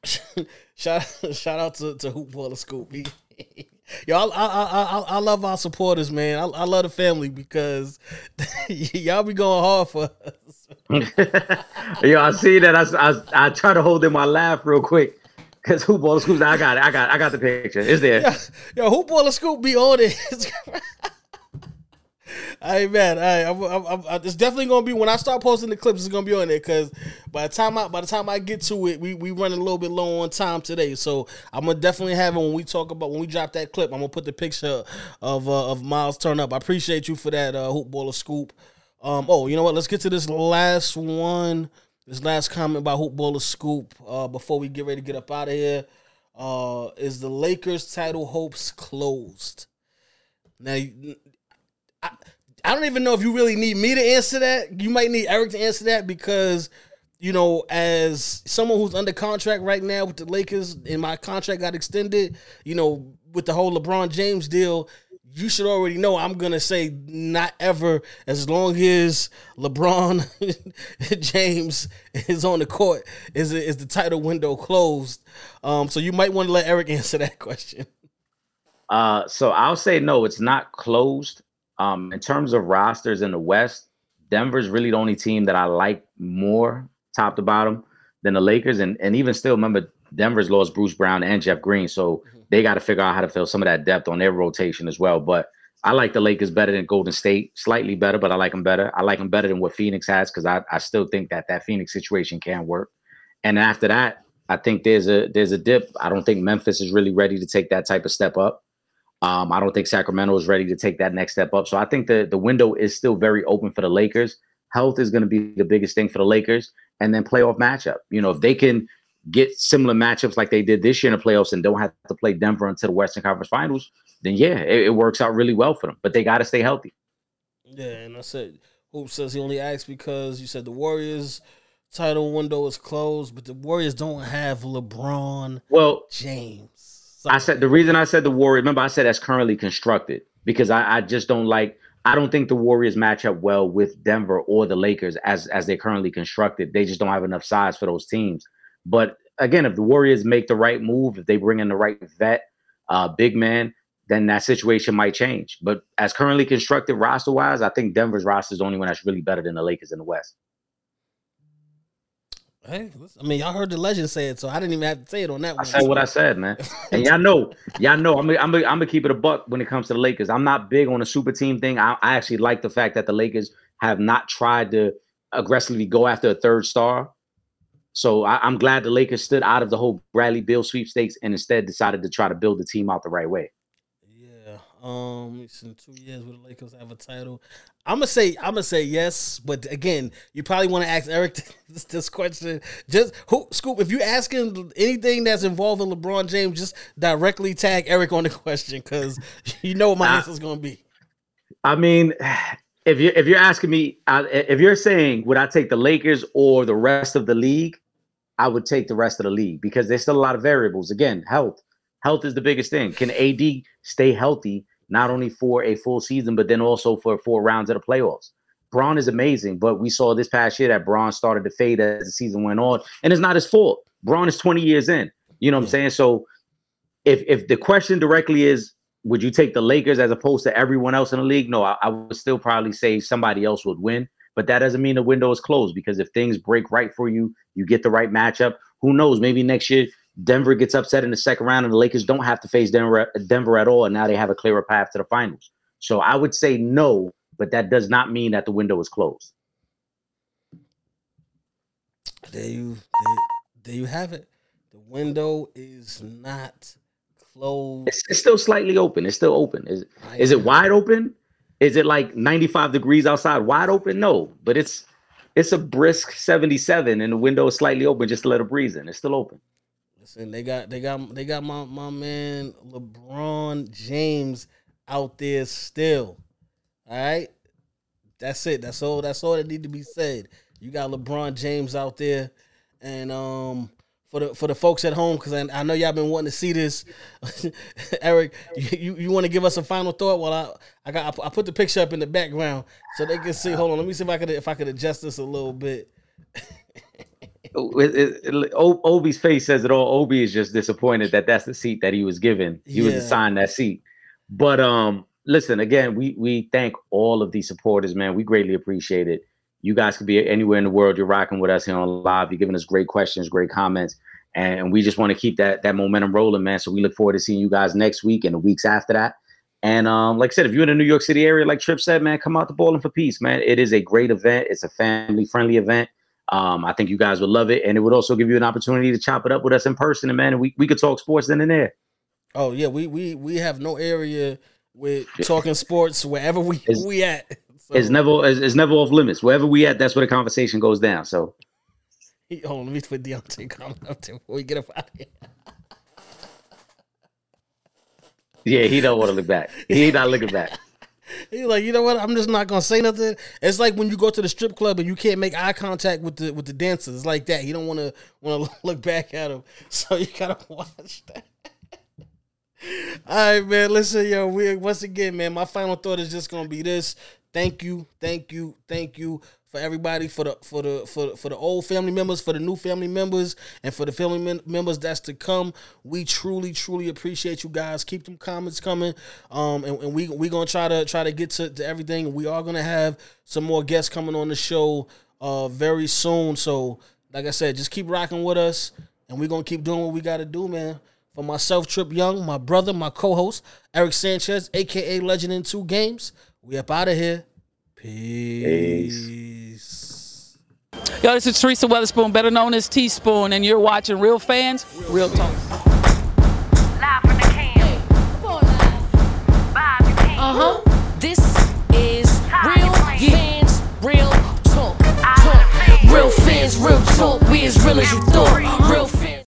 *laughs* shout *laughs* shout out to to Hoop Baller Scoop. He- *laughs* Yo, I, I, I, I, love our supporters, man. I, I love the family because *laughs* y'all be going hard for us. Yo, I see that. I, I, I try to hold in my laugh real quick because who ball schools? I got it. I got I got the picture. It's there. Yo, Hoop Baller Scoop be on it. Hey man, hey, I'm, I'm, I'm, it's definitely gonna be when I start posting the clips. It's gonna be on there because by the time I by the time I get to it, we we running a little bit low on time today. So I'm gonna definitely have it when we talk about when we drop that clip. I'm gonna put the picture of uh, of Miles Turner. I appreciate you for that uh, hoop baller scoop. Um, oh, you know what? Let's get to this last one. This last comment by hoop baller scoop uh, before we get ready to get up out of here. Uh, is the Lakers title hopes closed? Now, I, don't even know if you really need me to answer that. You might need Eric to answer that because, you know, as someone who's under contract right now with the Lakers and my contract got extended, you know, with the whole LeBron James deal, you should already know I'm gonna say not ever as long as LeBron *laughs* James is on the court is is the title window closed. Um, so you might want to let Eric *laughs* answer that question. Uh, so I'll say no, it's not closed. Um, in terms of rosters in the West, Denver's really the only team that I like more, top to bottom, than the Lakers. And and even still, remember Denver's lost Bruce Brown and Jeff Green, so they got to figure out how to fill some of that depth on their rotation as well. But I like the Lakers better than Golden State, slightly better, but I like them better. I like them better than what Phoenix has because I, I still think that that Phoenix situation can work. And after that, I think there's a there's a dip. I don't think Memphis is really ready to take that type of step up. Um, I don't think Sacramento is ready to take that next step up. So I think the the window is still very open for the Lakers. Health is going to be the biggest thing for the Lakers, and then playoff matchup. You know, if they can get similar matchups like they did this year in the playoffs and don't have to play Denver until the Western Conference Finals, then yeah, it, it works out really well for them. But they got to stay healthy. Yeah, and I said Hoop says he only asked because you said the Warriors title window is closed, but the Warriors don't have LeBron Well, James. I said the reason I said the Warriors. Remember, I said that's currently constructed because I, I just don't like. I don't think the Warriors match up well with Denver or the Lakers as as they're currently constructed. They just don't have enough size for those teams. But again, if the Warriors make the right move, if they bring in the right vet, uh, big man, then that situation might change. But as currently constructed roster wise, I think Denver's roster is the only one that's really better than the Lakers in the West. Hey, listen, I mean, y'all heard the legend say it, so I didn't even have to say it on that one. I one. said what I said, man. *laughs* And y'all know, y'all know, I'm gonna, I'm I'm gonna keep it a buck when it comes to the Lakers. I'm not big on the super team thing. I, I actually like the fact that the Lakers have not tried to aggressively go after a third star. So I, I'm glad the Lakers stood out of the whole Bradley Beal sweepstakes and instead decided to try to build the team out the right way. Um, it's in two years will the Lakers have a title? I'm gonna say I'm gonna say yes, but again, you probably want to ask Eric *laughs* this, this question. Just who Scoop, if you ask him anything that's involving LeBron James, just directly tag Eric on the *laughs* question because you know what my answer is gonna be. I mean, if you if you're asking me, uh, if you're saying would I take the Lakers or the rest of the league, I would take the rest of the league because there's still a lot of variables. Again, health, health is the biggest thing. Can AD stay healthy not only for a full season but then also for four rounds of the playoffs? Bron is amazing, but we saw this past year that Bron started to fade as the season went on, and it's not his fault. Bron is 20 years in. You know what I'm saying? So if if the question directly is would you take the Lakers as opposed to everyone else in the league? No, I, I would still probably say somebody else would win. But that doesn't mean the window is closed because if things break right for you, you get the right matchup. Who knows? Maybe next year Denver gets upset in the second round and the Lakers don't have to face Denver, Denver at all, and now they have a clearer path to the finals. So I would say no, but that does not mean that the window is closed. There you there, there you have it. The window is not closed. It's, it's still slightly open. It's still open. Is is it wide open? Is it like 95 degrees outside wide open? No, but it's it's a brisk 77 and the window is slightly open just to let a breeze in. It's still open. Listen, they got they got they got my my man LeBron James out there still. All right, that's it. That's all. That's all that need to be said. You got LeBron James out there, and um for the for the folks at home because I, I know y'all been wanting to see this. *laughs* Eric, you you, want to give us a final thought? While I I got I put the picture up in the background so they can see. Hold on, let me see if I could if I could adjust this a little bit. *laughs* It- it- it- Obi's face says it all. Obi is just disappointed that that's the seat that he was given. He was assigned that seat. But um, listen again. We we thank all of these supporters, man. We greatly appreciate it. You guys could be anywhere in the world. You're rocking with us here on live. You're giving us great questions, great comments, and we just want to keep that that momentum rolling, man. So we look forward to seeing you guys next week and the weeks after that. And um, like I said, if you're in the New York City area, like Trip said, man, come out to Bowling for Peace, man. It is a great event. It's a family friendly event. Um, I think you guys would love it, and it would also give you an opportunity to chop it up with us in person, and man, we, we could talk sports then and there. Oh yeah, we we we have no area with talking sports wherever we It's- we at. *laughs* So, It's never it's, it's never off limits. Wherever we at, that's where the conversation goes down. So Hold on, let me put Deontay comment up there before we get up out of here. yeah, he don't want to look back. He ain't not looking back. *laughs* He's like, you know what? I'm just not gonna say nothing. It's like when you go to the strip club and you can't make eye contact with the with the dancers. It's like that. You don't want to want to look back at them, so you gotta *laughs* watch that. *laughs* All right, man. Listen, yo, we once again, man. My final thought is just gonna be this. Thank you, thank you, thank you for everybody for the for the for for the old family members, for the new family members, and for the family mem- members that's to come. We truly, truly appreciate you guys. Keep them comments coming, um, and, and we we gonna try to try to get to, to everything. We are gonna have some more guests coming on the show uh very soon. So, like I said, just keep rocking with us, and we gonna keep doing what we gotta do, man. For myself, Trip Yung, my brother, my co-host Eric Sanchez, aka Legend in Two Games. We up out of here. Peace. Yo, this is Teresa Weatherspoon, better known as T-Spoon, and you're watching Real Fans, Real Talk. Live from the can. Bob, you can. Uh huh. This is real fans, real talk. Talk. Real fans, real talk. We as real as you